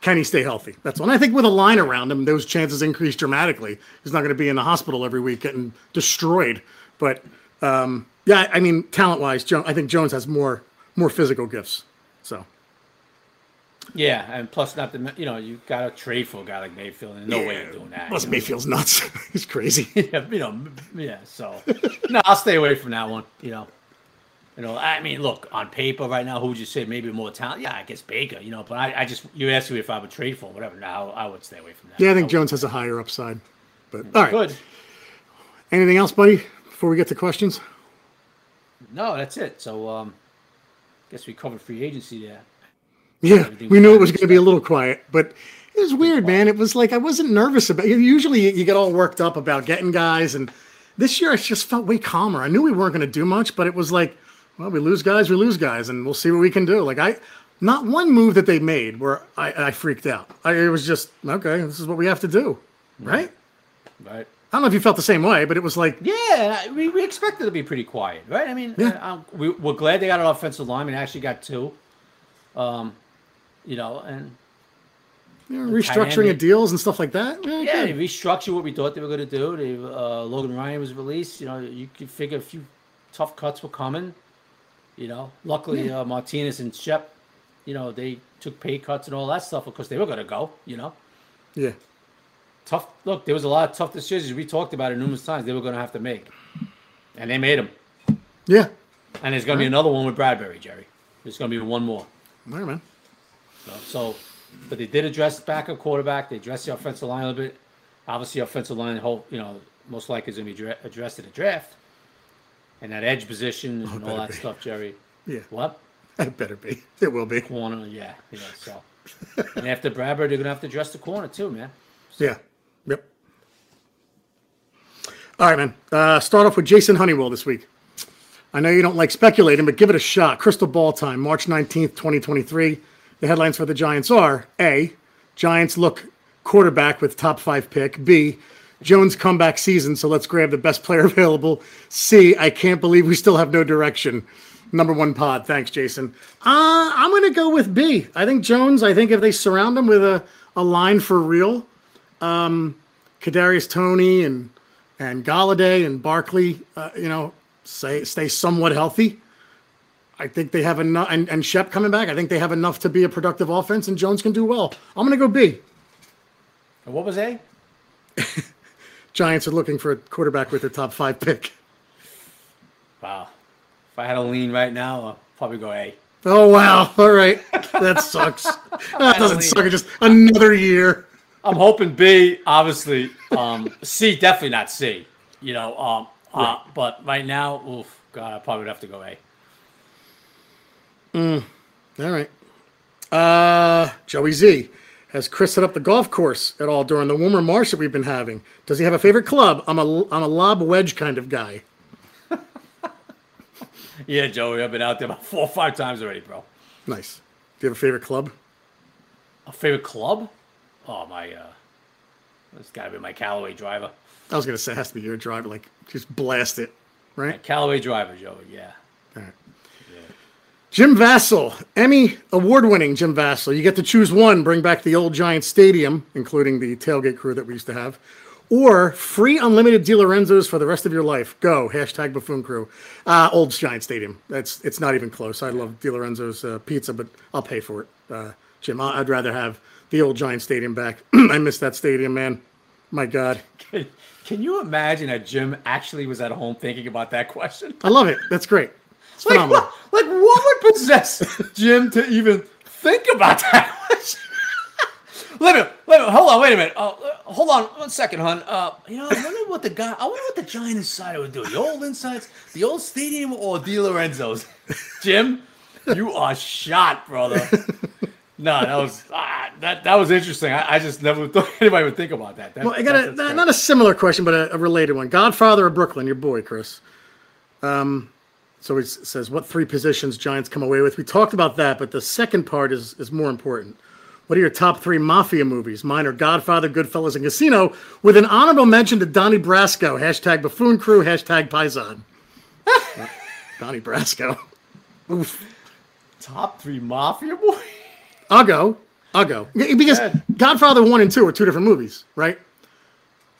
can he stay healthy? That's all. And I think with a line around him, those chances increase dramatically. He's not going to be in the hospital every week getting destroyed. But um, yeah, I mean, talent wise, I think Jones has more more physical gifts. Yeah, and plus, not the you know, you got to trade for a guy like Mayfield, and no way you're doing that. plus you know? Mayfield's nuts. He's crazy. yeah, you know, yeah. So, no, I'll stay away from that one. You know, you know. I mean, look on paper right now, who would you say maybe more talent? Yeah, I guess Baker. You know, but I, I just you asked me if I would trade for him, whatever. Now I would stay away from that. Yeah, I think would- Jones has a higher upside. But all right. Good. Anything else, buddy? Before we get to questions. No, that's it. So, um, guess we covered free agency there. Yeah, Everything we knew it was going to be a little quiet, but it was weird, man. It was like I wasn't nervous about. Usually, you get all worked up about getting guys, and this year I just felt way calmer. I knew we weren't going to do much, but it was like, well, we lose guys, we lose guys, and we'll see what we can do. Like I, not one move that they made where I, I freaked out. I, it was just okay. This is what we have to do, right? Right. I don't know if you felt the same way, but it was like, Yeah, we, we expected to be pretty quiet, right? I mean, Yeah. uh, we, we're glad they got an offensive lineman. Actually, got two. Um, you know, and you know, restructuring of deals and stuff like that. Yeah, Yeah, they restructured what we thought they were going to do. They, uh, Logan Ryan was released. You know, you could figure a few tough cuts were coming. You know, luckily uh, Martinez and Shep, you know, they took pay cuts and all that stuff because they were going to go. You know, yeah. tough. Look, there was a lot of tough decisions we talked about it numerous times. They were going to have to make, and they made them. Yeah. And there's going to be another one with Bradberry, Jerry. There's going to be one more. All right, man. So, so, but they did address backup quarterback. They addressed the offensive line a little bit. Obviously, offensive line, hope you know, most likely is going to be addressed in the draft. And that edge position and all that be. stuff, Jerry. Yeah. What It better be. It will be. corner? Yeah, yeah. So, and after Bradberry, they're going to have to address the corner too, man. Yeah. Yep. All right, man. Uh, start off with Jason Honeywell this week. I know you don't like speculating, but give it a shot. Crystal ball time, March 19th, 2023. The headlines for the Giants are A, Giants look quarterback with top five pick. B, Jones comeback season, so let's grab the best player available. C, I can't believe we still have no direction. Number one pod. Thanks, Jason. Uh, I'm going to go with B. I think Jones, I think if they surround him with a, a line for real, Kadarius Toney and and Golladay and Barkley, uh, you know, say stay somewhat healthy. I think they have enough, and, and Shep coming back. I think they have enough to be a productive offense, and Jones can do well. I'm going to go B. And what was A? Giants are looking for a quarterback with their top five pick. Wow. If I had a lean right now, I'll probably go A. Oh wow! All right, that sucks. That doesn't suck. It's just another year. I'm hoping B, obviously. Um, C, definitely not C. You know, um, uh, but right now, oof, God, I probably would have to go A. All right. Uh, Joey Z. Has Chris set up the golf course at all during the warmer March that we've been having? Does he have a favorite club? I'm a I'm a lob wedge kind of guy. Yeah, Joey, I've been out there about four or five times already, bro. Nice. Do you have a favorite club? A favorite club? Oh my, uh, it's got to be my Callaway driver. I was gonna say it has to be your driver. Like just blast it, right? Callaway driver, Joey. Yeah. All right. Jim Vassell, Emmy award winning Jim Vassell. You get to choose one, bring back the old Giant Stadium, including the tailgate crew that we used to have, or free unlimited DiLorenzo's for the rest of your life. Go, hashtag buffoon crew. Uh, old Giant Stadium. That's It's not even close. I love DiLorenzo's uh, pizza, but I'll pay for it. Uh, Jim, I'd rather have the old Giant Stadium back. I miss that stadium, man. My God. Can, can you imagine that Jim actually was at home thinking about that question? I love it. That's great. It's Like phenomenal. what, like what would possess Jim to even think about that let me, let me, hold on, wait a minute. Uh, uh, hold on one second, hon. Uh, you know, I wonder what the guy, I wonder what the giant insider would do. The old insides, the old stadium, or Di Lorenzo's? Jim, you are shot, brother. No, that was ah, that that was interesting. I, I just never thought anybody would think about that. that Well, I got a, that's not, not a similar question, but a, a related one. Godfather of Brooklyn, your boy, Chris. Um, so he s- says, what three positions Giants come away with? We talked about that, but the second part is is more important. What are your top three mafia movies? Mine are Godfather, Goodfellas, and Casino, with an honorable mention to Donnie Brasco. Hashtag Buffoon Crew. Hashtag Paisan. Donnie Brasco. Oof. top three mafia boy. I'll go. I'll go because. Godfather one and two are two different movies, right?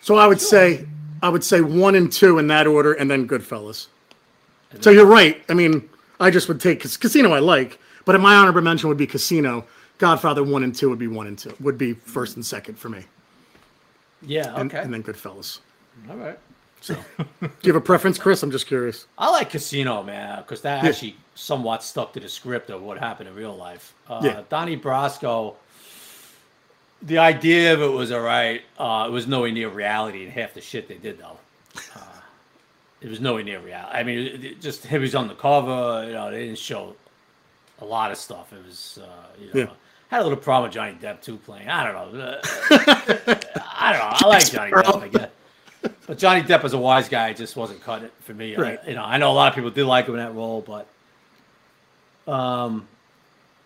So I would say I would say one and two in that order, and then Goodfellas. So you're right. I mean, I just would take Casino. I like, but in my honorable mention would be Casino. Godfather one and two would be one and two. Would be first and second for me, Yeah, and, okay, and then Goodfellas. all right. So, do you have a preference, Chris? I'm just curious. I like Casino, man, because that actually somewhat stuck to the script of what happened in real life. Uh, Yeah. Donnie Brasco, the idea of it was all right. Uh, it was nowhere near reality, and half the shit they did though. Uh, it was nowhere near reality. I mean, it, it just he was on the cover. You know, they didn't show a lot of stuff. It was, uh, you know, Yeah. had a little problem with Johnny Depp too playing. I don't know. Uh, I don't know. I like Johnny Depp. I guess. But Johnny Depp as a wise guy just wasn't cutting it for me. I- you know, I know a lot of people did like him in that role, but um,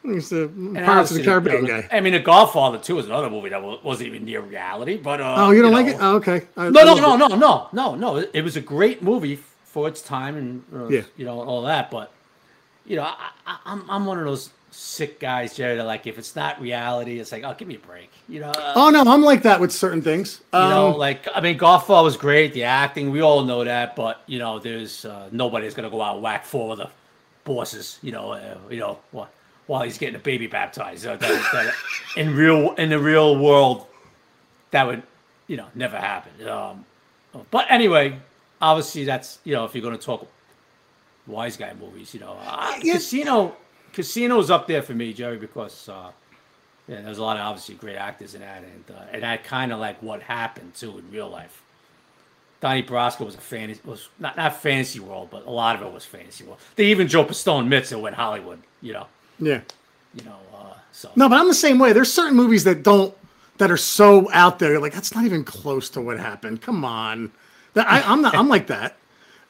He's the Pirates of the Caribbean you know, guy. I mean, The Godfather too is another movie that wasn't even near reality. But uh, Oh, you don't like know- it? Oh, okay. I- no, no, no, no, no, no, no. It, was a great movie for its time and uh, Yeah. you know all that. But you know, I, I, I'm I'm one of those sick guys, Jerry. That like if it's not reality, it's like, oh, give me a break. You know. uh, Oh no, I'm like that with certain things. You know, Um, like I mean, Godfather was great. The acting, we all know that. But you know, there's uh, nobody's gonna go out and whack four of the bosses. You know, uh, you know, while, while he's getting a baby baptized. Uh, that, that, in real, in the real world, that would, you know, never happen. Um, but anyway, obviously, that's you know, if you're gonna talk wise guy movies, you know, uh, Yeah. Casino, Casino's up there for me, Jerry, because. Uh, yeah, there's a lot of obviously great actors in that, and uh, and that kind of like what happened too in real life. Donnie Brasco was a fantasy was not not fantasy world, but a lot of it was fantasy world. They even Joe Pistone admits it went Hollywood, you know, yeah. you know. Uh, so No, but I'm the same way. There's certain movies that don't that are so out there. You're like that's not even close to what happened. Come on, that I, I'm not. I'm like that.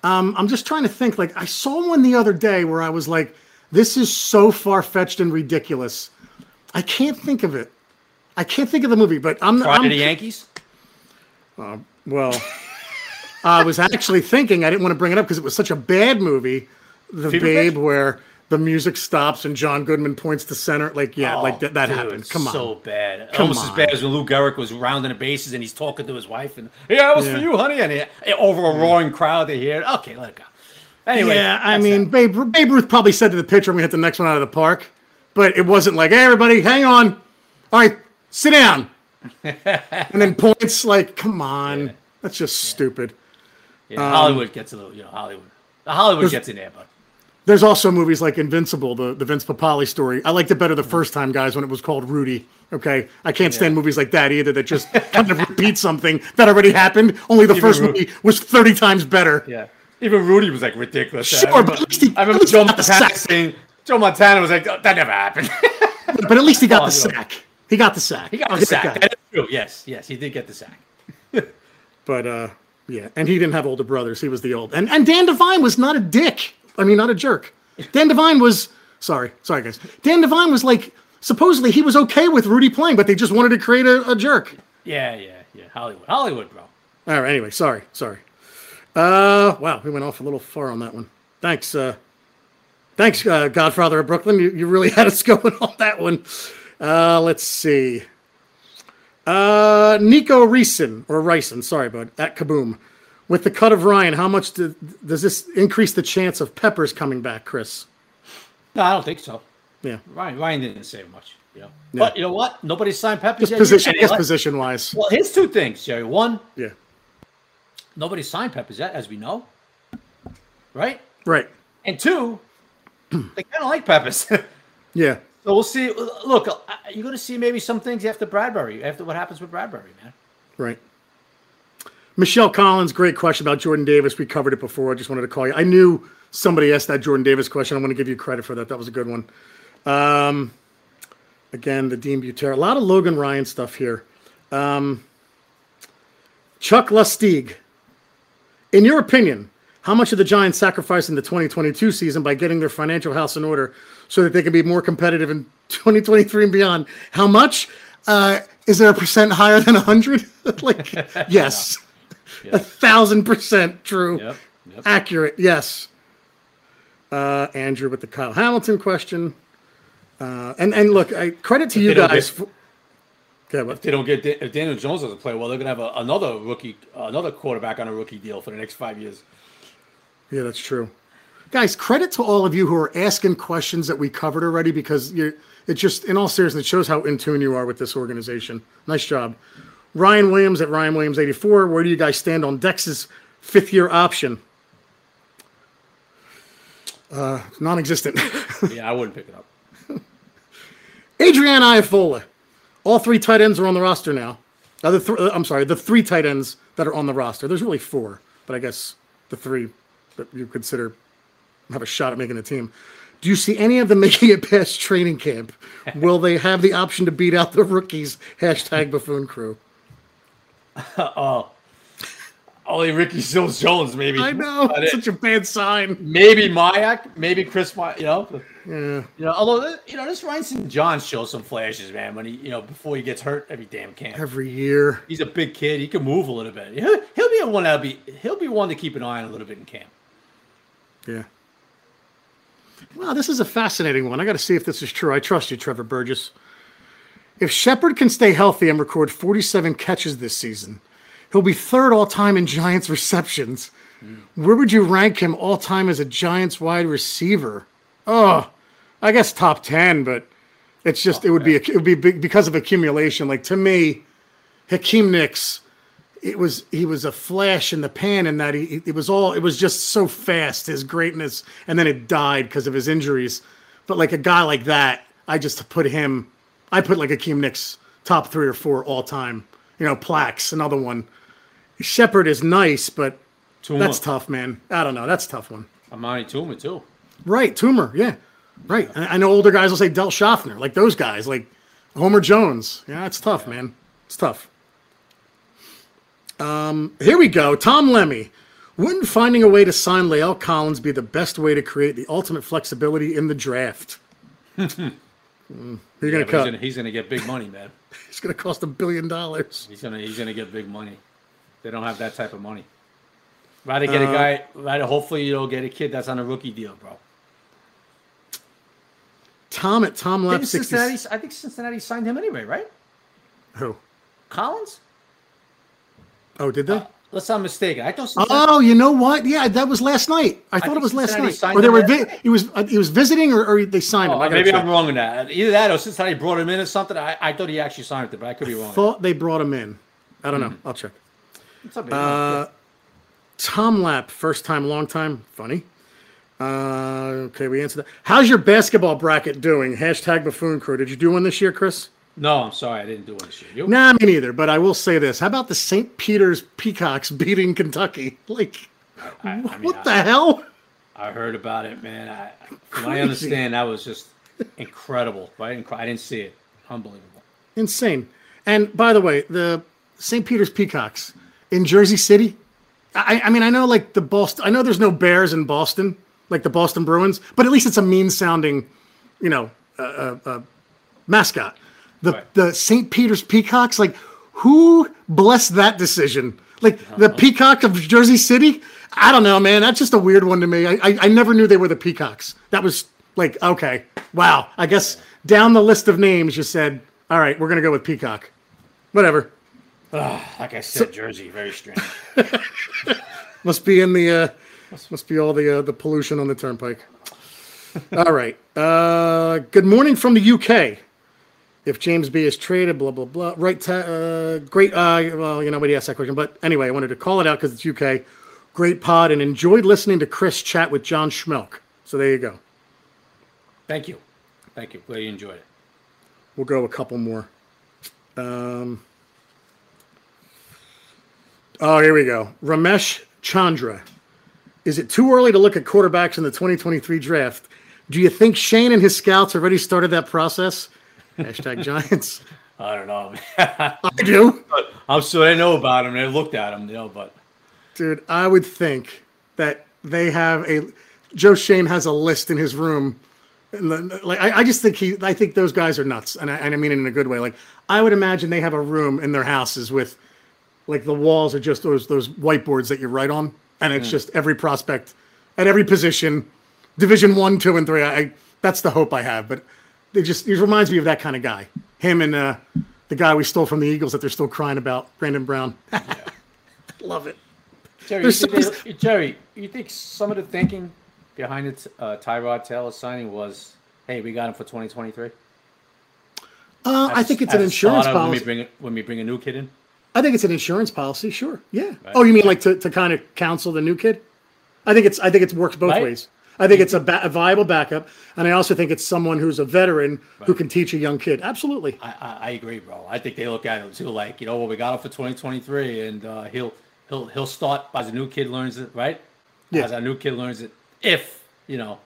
Um, I'm just trying to think. Like I saw one the other day where I was like, "This is so far fetched and ridiculous." I can't think of it. I can't think of the movie, but I'm. Pride I'm of the Yankees. well, I was actually thinking I didn't want to bring it up because it was such a bad movie. The Fever Babe, Pitch? where the music stops and John Goodman points to center. Like yeah, oh, like that, that Oh, dude, happened. Come on. so bad. Come Almost on. as bad as when Lou Gehrig was rounding the bases and he's talking to his wife and yeah, that was Yeah. for you, honey, and he, over a roaring crowd they hear. it. Okay, let it go. Anyway, yeah, I mean, that. Babe, Babe Ruth probably said to the pitcher, "We hit the next one out of the park," but it wasn't like, "Hey, everybody, hang on, all right, sit down," and then points. Like, come on, that's just stupid. Yeah, Hollywood um, gets a little, you know, Hollywood. Hollywood gets in there, but There's also movies like Invincible, the, the Vince Papale story. I liked it better the first time, guys, when it was called Rudy. Okay, I can't stand movies like that either that just kind of repeat something that already happened. Only the first Ru- movie was thirty times better. yeah, even Rudy was like ridiculous. Sure, I remember, but at least he- I remember Joe got the Montana sack. saying, Joe Montana was like, "Oh, that never happened. But at least he got Oh, the know. sack. He got the sack. he got the sack. that. That is true. Yes, yes, he did get the sack. But uh, yeah, and he didn't have older brothers. He was the old. And and Dan Devine was not a dick. I mean, not a jerk. Dan Devine was sorry, sorry guys. Dan Devine was like supposedly he was okay with Rudy playing, but they just wanted to create a, a jerk. Yeah, yeah, yeah. Hollywood, Hollywood, bro. All right. Anyway, sorry, sorry. Uh, wow, we went off a little far on that one. Thanks, uh, thanks, uh, Godfather of Brooklyn. You, you really had us going on that one. Uh, let's see. Uh, Nico Reeson or Ryson, sorry, bud, at Kaboom. With the cut of Ryan, how much do, does this increase the chance of Peppers coming back, Chris? No, I don't think so. Yeah, Ryan, Ryan didn't say much. You know? But you know what? Nobody signed Peppers just yet. position, what? position wise. Well, here's two things, Jerry. One, Yeah, nobody signed Peppers yet, as we know, right? right. And two, they kind of like Peppers. Yeah. So we'll see. Look, uh, you're going to see maybe some things after Bradberry, after what happens with Bradberry, man. Right. Michelle Collins, great question about Jordan Davis. We covered it before. I just wanted to call you. I knew somebody asked that Jordan Davis question. I want to give you credit for that. That was a good one. Um, again, the Dean Butera. A lot of Logan Ryan stuff here. Um, Chuck Lustig. In your opinion, how much of the Giants sacrificed in the 2022 season by getting their financial house in order so that they can be more competitive in 2023 and beyond? How much? Uh, is there a percent higher than 100? like, yes. A thousand percent true. Yep. Yep. Accurate, yes. Uh, Andrew with the Kyle Hamilton question. Uh, and and look, I credit to you guys. get- For, okay. If they don't get if Daniel Jones doesn't play well, they're going to have a, another rookie, another quarterback on a rookie deal for the next five years. Yeah, that's true. Guys, credit to all of you who are asking questions that we covered already because you're it just in all seriousness it shows how in tune you are with this organization. Nice job. Ryan Williams at Ryan Williams 84. Where do you guys stand on Dex's fifth year option? Uh, non-existent. Yeah, I wouldn't pick it up. Adrian Iafola. All three tight ends are on the roster now. Uh, the th- uh, I'm sorry, the three tight ends that are on the roster. There's really four, but I guess the three that you consider have a shot at making the team. Do you see any of them making it past training camp? Will they have the option to beat out the rookies? Hashtag buffoon crew. Oh, only Ricky Seals-Jones, maybe. I know. But It's it- such a bad sign. maybe Myarick, maybe Chris. My, you know, Yeah. you know. Although you know, this Ryan St. John shows some flashes, man. When he, you know, before he gets hurt every damn camp. Every year. He's a big kid. He can move a little bit. He'll, he'll be a one that'll be. He'll be one to keep an eye on a little bit in camp. Yeah. Wow, this is a fascinating one. I got to see if this is true. I trust you, Trevor Burgess. If Shepard can stay healthy and record 47 catches this season, he'll be third all time in Giants receptions. Where would you rank him all time as a Giants wide receiver? Oh, I guess top 10, but it's just, it would be, it would be because of accumulation. Like to me, Hakeem Nicks, it was he was a flash in the pan in that he it was all it was just so fast his greatness and then it died because of his injuries but like a guy like that i just put him i put like Hakeem Nicks top three or four all time you know Plax another one. Shepard is nice but that's tough man. I don't know. That's a tough one. Amani Toomer too. right. Toomer. Yeah. Right. I, I know older guys will say del shofner. Like those guys like homer jones. Yeah it's tough man. It's tough. Um, here we go. Tom Lemmy. Wouldn't finding a way to sign La'el Collins be the best way to create the ultimate flexibility in the draft? Mm, Who are you Yeah, going to but he's gonna, he's gonna get big money, man. It's going to cost a billion dollars. He's gonna he's gonna get big money. They don't have that type of money. Rather get Uh, a guy. Rather hopefully you'll get a kid that's on a rookie deal, bro. Tom at Tom 60. Cincinnati. I think Cincinnati signed him anyway, right? Who? Collins. Oh, did they? Unless I'm mistaken. I thought. Cincinnati, Oh, you know what? Yeah, that was last night. I thought it was last night. Or they were vi- he was uh, he was visiting or, or they signed him. Oh, I gotta maybe check. I'm wrong in that. Either that or Cincinnati brought him in or something. I, I thought he actually signed it, but I could be wrong. Thought they brought him in. I don't know. Hmm. I'll check. It's okay. Uh, Tom Lap, first time, long time, funny. Uh, okay, we answered that. How's your basketball bracket doing? Hashtag buffoon crew. Did you do one this year, Chris? No, I'm sorry, I didn't do any shit. You? Nah, me neither. But I will say this: How about the St. Peter's Peacocks beating Kentucky? Like, I, I mean, what I, the hell? I heard about it, man. I, from I understand, that was just incredible. But I didn't, I didn't see it. Unbelievable. Insane. And by the way, the St. Peter's Peacocks in Jersey City. I, I mean, I know like the Boston. I know there's no Bears in Boston, like the Boston Bruins, but at least it's a mean sounding, you know, uh, uh, uh, mascot. The Right. the St. Peter's Peacocks, like who blessed that decision? Like the Peacock of Jersey City? I don't know, man. That's just a weird one to me. I, I I never knew they were the Peacocks. That was like okay, wow. I guess down the list of names, you said, all right, we're gonna go with Peacock. Whatever. Like I said, Jersey, very strange. Must be in the uh, must be all the uh, the pollution on the turnpike. all right. Uh, good morning from the UK. If James B is traded, blah blah blah. Right. Ta- uh, great. Uh, well, you know, nobody asked that question, but anyway, I wanted to call it out because it's UK. Great pod and enjoyed listening to Chris chat with John Schmeelk. So there you go. Thank you. Thank you. Glad you enjoyed it. We'll go a couple more. Um, oh, here we go. Ramesh Chandra. Is it too early to look at quarterbacks in the 2023 draft? Do you think Schoen and his scouts already started that process? Hashtag Giants. I don't know. I do. I'm sure they know about him. They looked at him, you know, but Dude, I would think that they have a Joe Schoen has a list in his room. Like I, I just think he, I think those guys are nuts, and I, and I mean it in a good way. Like I would imagine they have a room in their houses with, like the walls are just those those whiteboards that you write on, and it's hmm. just every prospect at every position, Division One, Two, and Three. I, I that's the hope I have, but it just it reminds me of that kind of guy. Him and uh, the guy we stole from the Eagles that they're still crying about, Brandon Brown. Love it. Jerry, you some- they- Jerry, you think some of the thinking behind it, uh, Tyrod Taylor signing was, hey, we got him for 2023? Uh, I think it's an insurance starter When policy. we, bring, when we bring a new kid in? I think it's an insurance policy. Sure. Yeah. Oh, you mean like to, to kind of counsel the new kid? I think it's I think it works both Right. ways. I think it's a, ba- a viable backup, and I also think it's someone who's a veteran who can teach a young kid. Absolutely. I, I, I agree, bro. I think they look at it too, like you know what we got him for 2023, and uh, he'll he'll he'll start as a new kid learns it, right? Yeah. As a new kid learns it, if you know,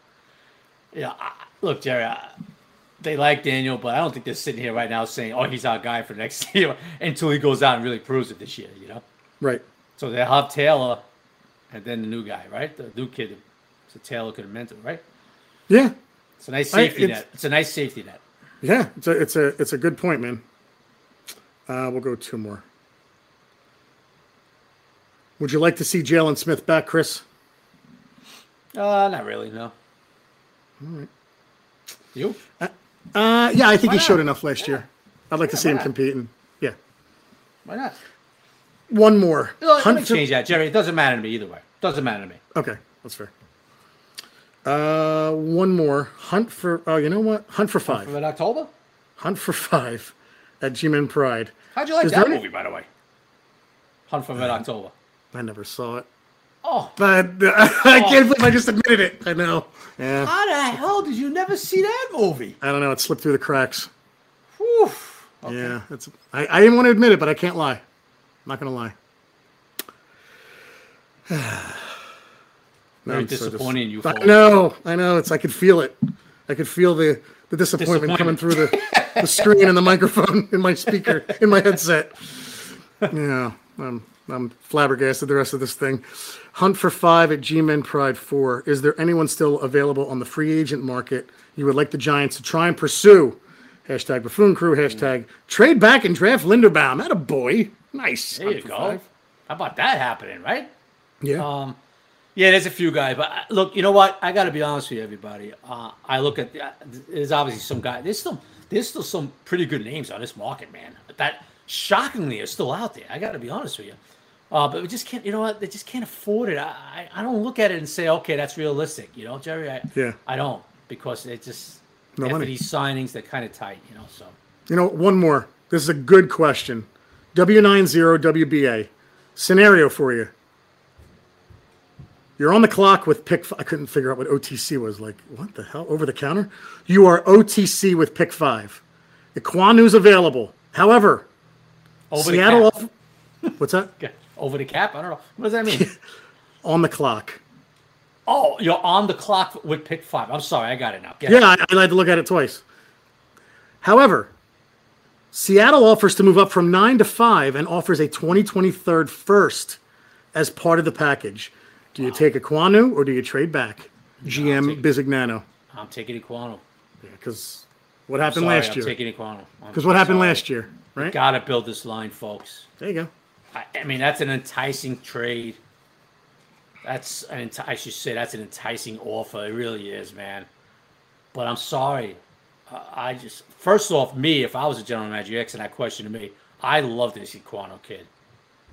yeah. I, look, Jerry, I, they like Daniel, but I don't think they're sitting here right now saying, "Oh, he's our guy for next year," until he goes out and really proves it this year. You know, Right. so they have Taylor, and then the new guy, right? The new kid, so Taylor could mentor, right? Yeah. It's a nice I- safety it's- net. It's a nice safety net. Yeah. It's a it's a it's a good point, man. Uh, we'll go two more. Would you like to see Jaylon Smith back, Chris? Uh, not really, no. All right. You? Uh, yeah, I think he Why showed not? enough last year. I'd like to see him not? competing. Yeah. Why not? One more. Let me for- change that, Jerry. It doesn't matter to me either way. Doesn't matter to me. Okay, that's fair. Uh, one more. Hunt for. Oh, you know what? Hunt for five. For that October? Hunt for five at G-Men Pride. How'd you like Is that there any- movie, by the way? Hunt for Red October. I never saw it, Oh, but uh, I can't believe I just admitted it. I know. Yeah. how the hell did you never see that movie? I don't know. It slipped through the cracks. Whew. Yeah, that's. I, I didn't want to admit it, but I can't lie. I'm not gonna lie. Very I'm so dis- disappointed in you. I know, I know. It's I could feel it. I could feel the the disappointment, coming through the, the screen and the microphone in my speaker in my headset. Yeah, I'm I'm flabbergasted. The rest of this thing. Hunt for five at G-Men Pride four. Is there anyone still available on the free agent market you would like the Giants to try and pursue? Hashtag Buffoon Crew. Hashtag trade back and draft Linderbaum. That a boy. Nice. There you Hunt for go. five. How about that happening, right? Yeah. Um, yeah, there's a few guys, but uh, look, you know what? I got to be honest with you, everybody. Uh, I look at uh, there's obviously some guy. There's still there's still some pretty good names on this market, man. That shockingly are still out there. I got to be honest with you. Uh, but we just can't. You know what? They just can't afford it. I, I I don't look at it and say, okay, that's realistic. You know, Jerry. I, Yeah. I don't because it just No after money. these signings, they're kind of tight. You know, so You know, one more. This is a good question. W90WBA. Scenario for you. You're on the clock with pick. I couldn't figure out what OTC was. Like, what the hell? Over the counter? You are OTC with pick five. Ekwonu's available. However, over Seattle. the cap. Off- what's that? over the cap. I don't know. What does that mean? On the clock. oh, you're on the clock with pick five. I'm sorry, I got it now. Get Yeah, I, I had to look at it twice. However, Seattle offers to move up from nine to five and offers a 2023 first as part of the package. Do you take a Ekwonu or do you trade back? GM Bizignano. I'm taking Ekwonu. Because What happened Sorry, last I'm year? taking Ekwonu. Because what happened last year, right? Got to build this line, folks. There you go. I, I mean, that's an enticing trade. That's an enti- I should say that's an enticing offer. It really is, man. But I'm sorry. Uh, I just first off, me if I was a general manager, you asking that question to me, I love this Ekwonu kid.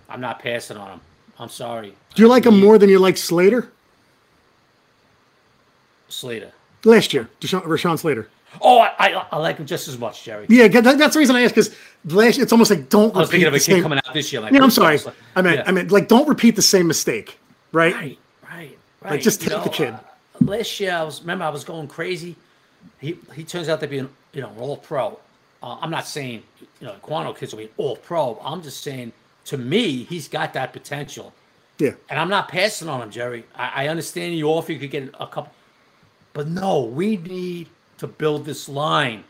I'm not passing on him. I'm sorry, Do you like him more than you like Slater Slater. last year? Deshaun, Rashawn Slater. Oh, I, I, I like him just as much, Jerry. Yeah, that, that's the reason I asked because last it's almost like don't. I was thinking of a kid same- coming out this year. Like, Yeah, I'm sorry. Like, I meant, yeah. I meant, like, don't repeat the same mistake, right? Right, right, right. just You take the kid. uh, last year, I was remember I was going crazy. He he turns out to be an you know all pro. Uh, I'm not saying you know Quano kids will be all pro. I'm just saying to me he's got that potential, Yeah, and I'm not passing on him, Jerry. I, I understand you offer you could get a couple, but no, we need to build this line.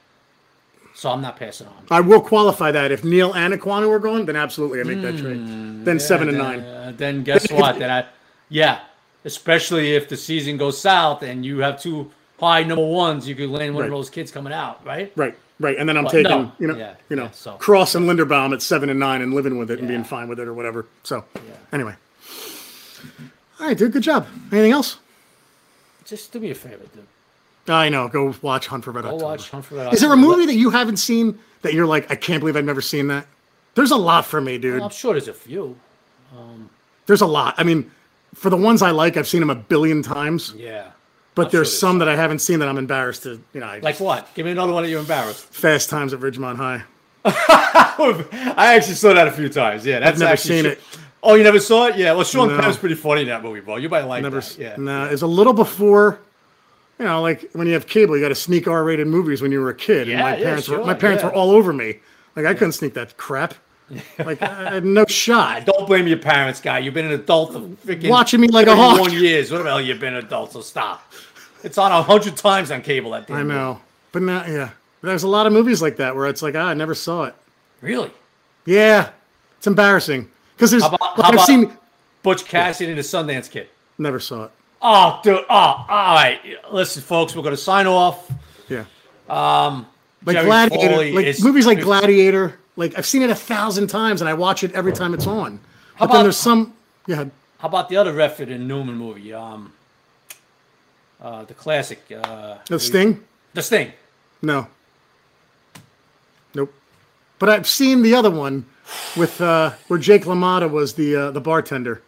So I'm not passing on. him. I will qualify that if Neal and Ekwonu were going, then absolutely I make that trade. Then seven and nine. Uh, then guess what? then I, yeah, especially if the season goes south and you have two high number ones, you could land one of those kids coming out, right? Right, right, and then I'm taking no, you know, yeah, you know, yeah, so- Cross and Linderbaum at seven and nine and living with it and being fine with it or whatever. So anyway, all right, dude, good job. Anything else? Just do me a favor, dude. I know. Go watch Hunt for Red Go October. watch Hunt for Red Is there a movie that you haven't seen that you're like, I can't believe I've never seen that? There's a lot for me, dude. I'm sure there's a few. Um, There's a lot. I mean, for the ones I like, I've seen them a billion times. Yeah. But sure there's some that I haven't seen that I'm embarrassed to, you know, I Like what? Give me another one that you're embarrassed. Fast Times at Ridgemont High. I actually saw that a few times. Yeah, that's never actually seen shit- it. Oh, you never saw it? Yeah. Well, Sean No. Penn's pretty funny in that movie, bro. You might like Never. that. Yeah. No, it's a little before. You know, like when you have cable, you got to sneak R-rated movies when you were a kid. and Yeah, my yeah, parents were my parents yeah. were all over me. Like I couldn't sneak that crap. Like I had no shot. Don't blame your parents, guy. You've been an adult for freaking Watching me like a hawk. 31 years. What the hell you've been an adult? So stop. It's on a hundred times on cable. That I movie. know, but now, yeah, there's a lot of movies like that where it's like, ah, I never saw it. Really? Yeah, it's embarrassing because there's. How about- like, how I've seen. Butch Cassidy and the Sundance Kid. Never saw it. Oh, dude. Oh, all right. Listen, folks, we're going to sign off. Yeah. Um, Like Jerry Gladiator, Foley like movies like Gladiator. Like I've seen it a thousand times and I watch it every time it's on. But about- then there's some. Yeah. How about the other Redford and Newman movie? Um, uh, the classic. Uh, The Sting. The Sting. No. Nope. But I've seen the other one with uh, where Jake LaMotta was the uh, the bartender.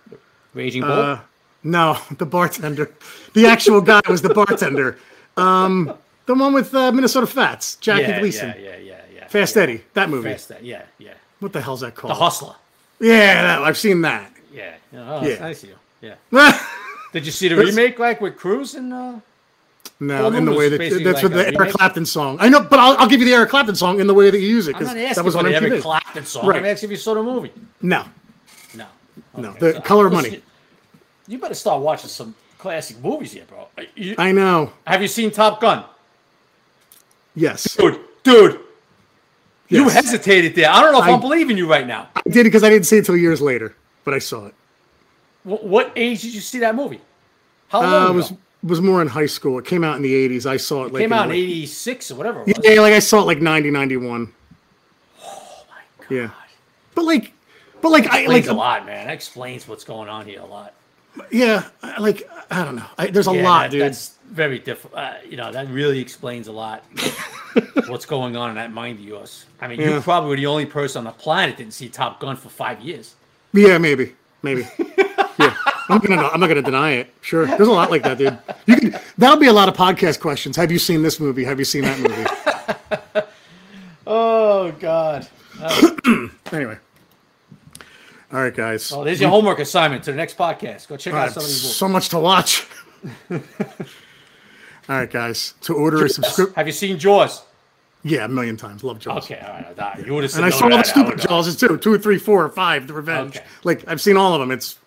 Raging Bull. Uh, no, the bartender. The actual guy was the bartender. Um, the one with uh, Minnesota Fats, Jackie yeah, Gleason, yeah, yeah, yeah, yeah. Fast Eddie. That movie. Fast Eddie. Yeah, yeah. What the hell's that called? The? Hustler. Yeah, that, I've seen that. Yeah. Oh, Yeah. nice of you. Yeah. Did you see the remake, like with Cruise and? Uh... No, in the way that that's like with a the Eric. Clapton song. I know, but I'll, I'll give you the Eric Clapton song in the way that you use it I'm because that was on the Eric Clapton song. Right. I'm asking if you saw the movie. No, No. no, the so- Color of listen, Money. You better start watching some classic movies here, bro. You- I know. have you seen Top Gun? Yes, Dude, dude. You hesitated there. I don't know if I, am believing you right now. I did it because I didn't see it until years later, but I saw it. Wh- what age did you see that movie? How long Uh, ago? it was was more in high school. It came out in the '80s. I saw it like Came out in like- '86 or whatever it. Yeah, like I saw it like 90, 91. Oh my god. Yeah, but like, but like I like a lot, man. That explains what's going on here a lot. Yeah, like I don't know. I, there's a Yeah, lot, that- dude. That's very different. Uh, you know, that really explains a lot. what's going on in that mind of yours? I mean, you Yeah. probably were the only person on the planet that didn't see Top Gun for five years. Yeah, maybe, maybe. yeah, I'm gonna. I'm not gonna deny it. Sure, there's a lot like that, dude. You can. That'll be a lot of podcast questions. Have you seen this movie? Have you seen that movie? Oh God. anyway. All right, guys. Well, there's your homework assignment to the next podcast. Go check All out right, some of these movies. so much to watch. All right, guys. To order a subscription. Have you seen Jaws? Yeah, a million times. Love Jaws. Okay, all right. I- You would have And I saw all the stupid. Jawses too. Two, three, four, five. The Revenge. Okay. Like I've seen all of them. It's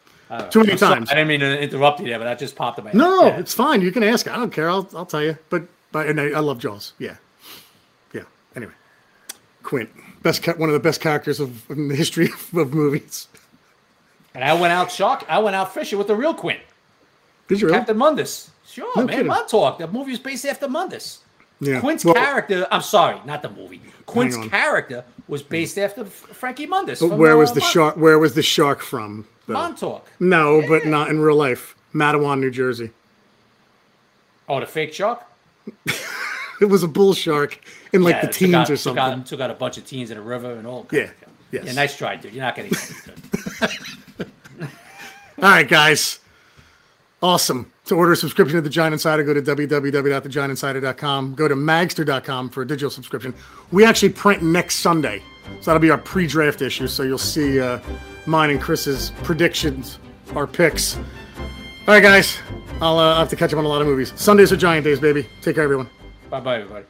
too many I'm sorry, times. I didn't mean to interrupt you there, but that just popped in my head. No, Yeah. it's fine. You can ask. I don't care. I'll, I'll tell you. But but and I, I love Jaws. Yeah, yeah. Anyway, Quint, best one of the best characters of in the history of, movies. And I went out shock. I went out fishing with the real Quint, Did you really? Captain Mundus. Sure, No man. kidding. Montauk. That movie was based after Mundus. Yeah. Quint's Well- character, I'm sorry, not the movie. Quint's on. character was based after Frankie Mundus. But where was uh, the shark? Where was the shark from? though? Montauk. No, but not in real life. Matawan, New Jersey. Oh, the fake shark? It was a bull shark in like Yeah, the teens out- or took something. out, took out a bunch of teens in a river and all. Yeah, yes. Yeah, nice try, dude. You're not getting. All right, guys. Awesome. To order a subscription to The Giant Insider, go to www.thegiantinsider.com. Go to magzter.com for a digital subscription. We actually print next Sunday. So that'll be our pre draft issue. So you'll see uh, mine and Chris's predictions, our picks. All right, guys. I'll uh, have to catch up on a lot of movies. Sundays are Giant Days, baby. Take care, everyone. Bye bye, everybody.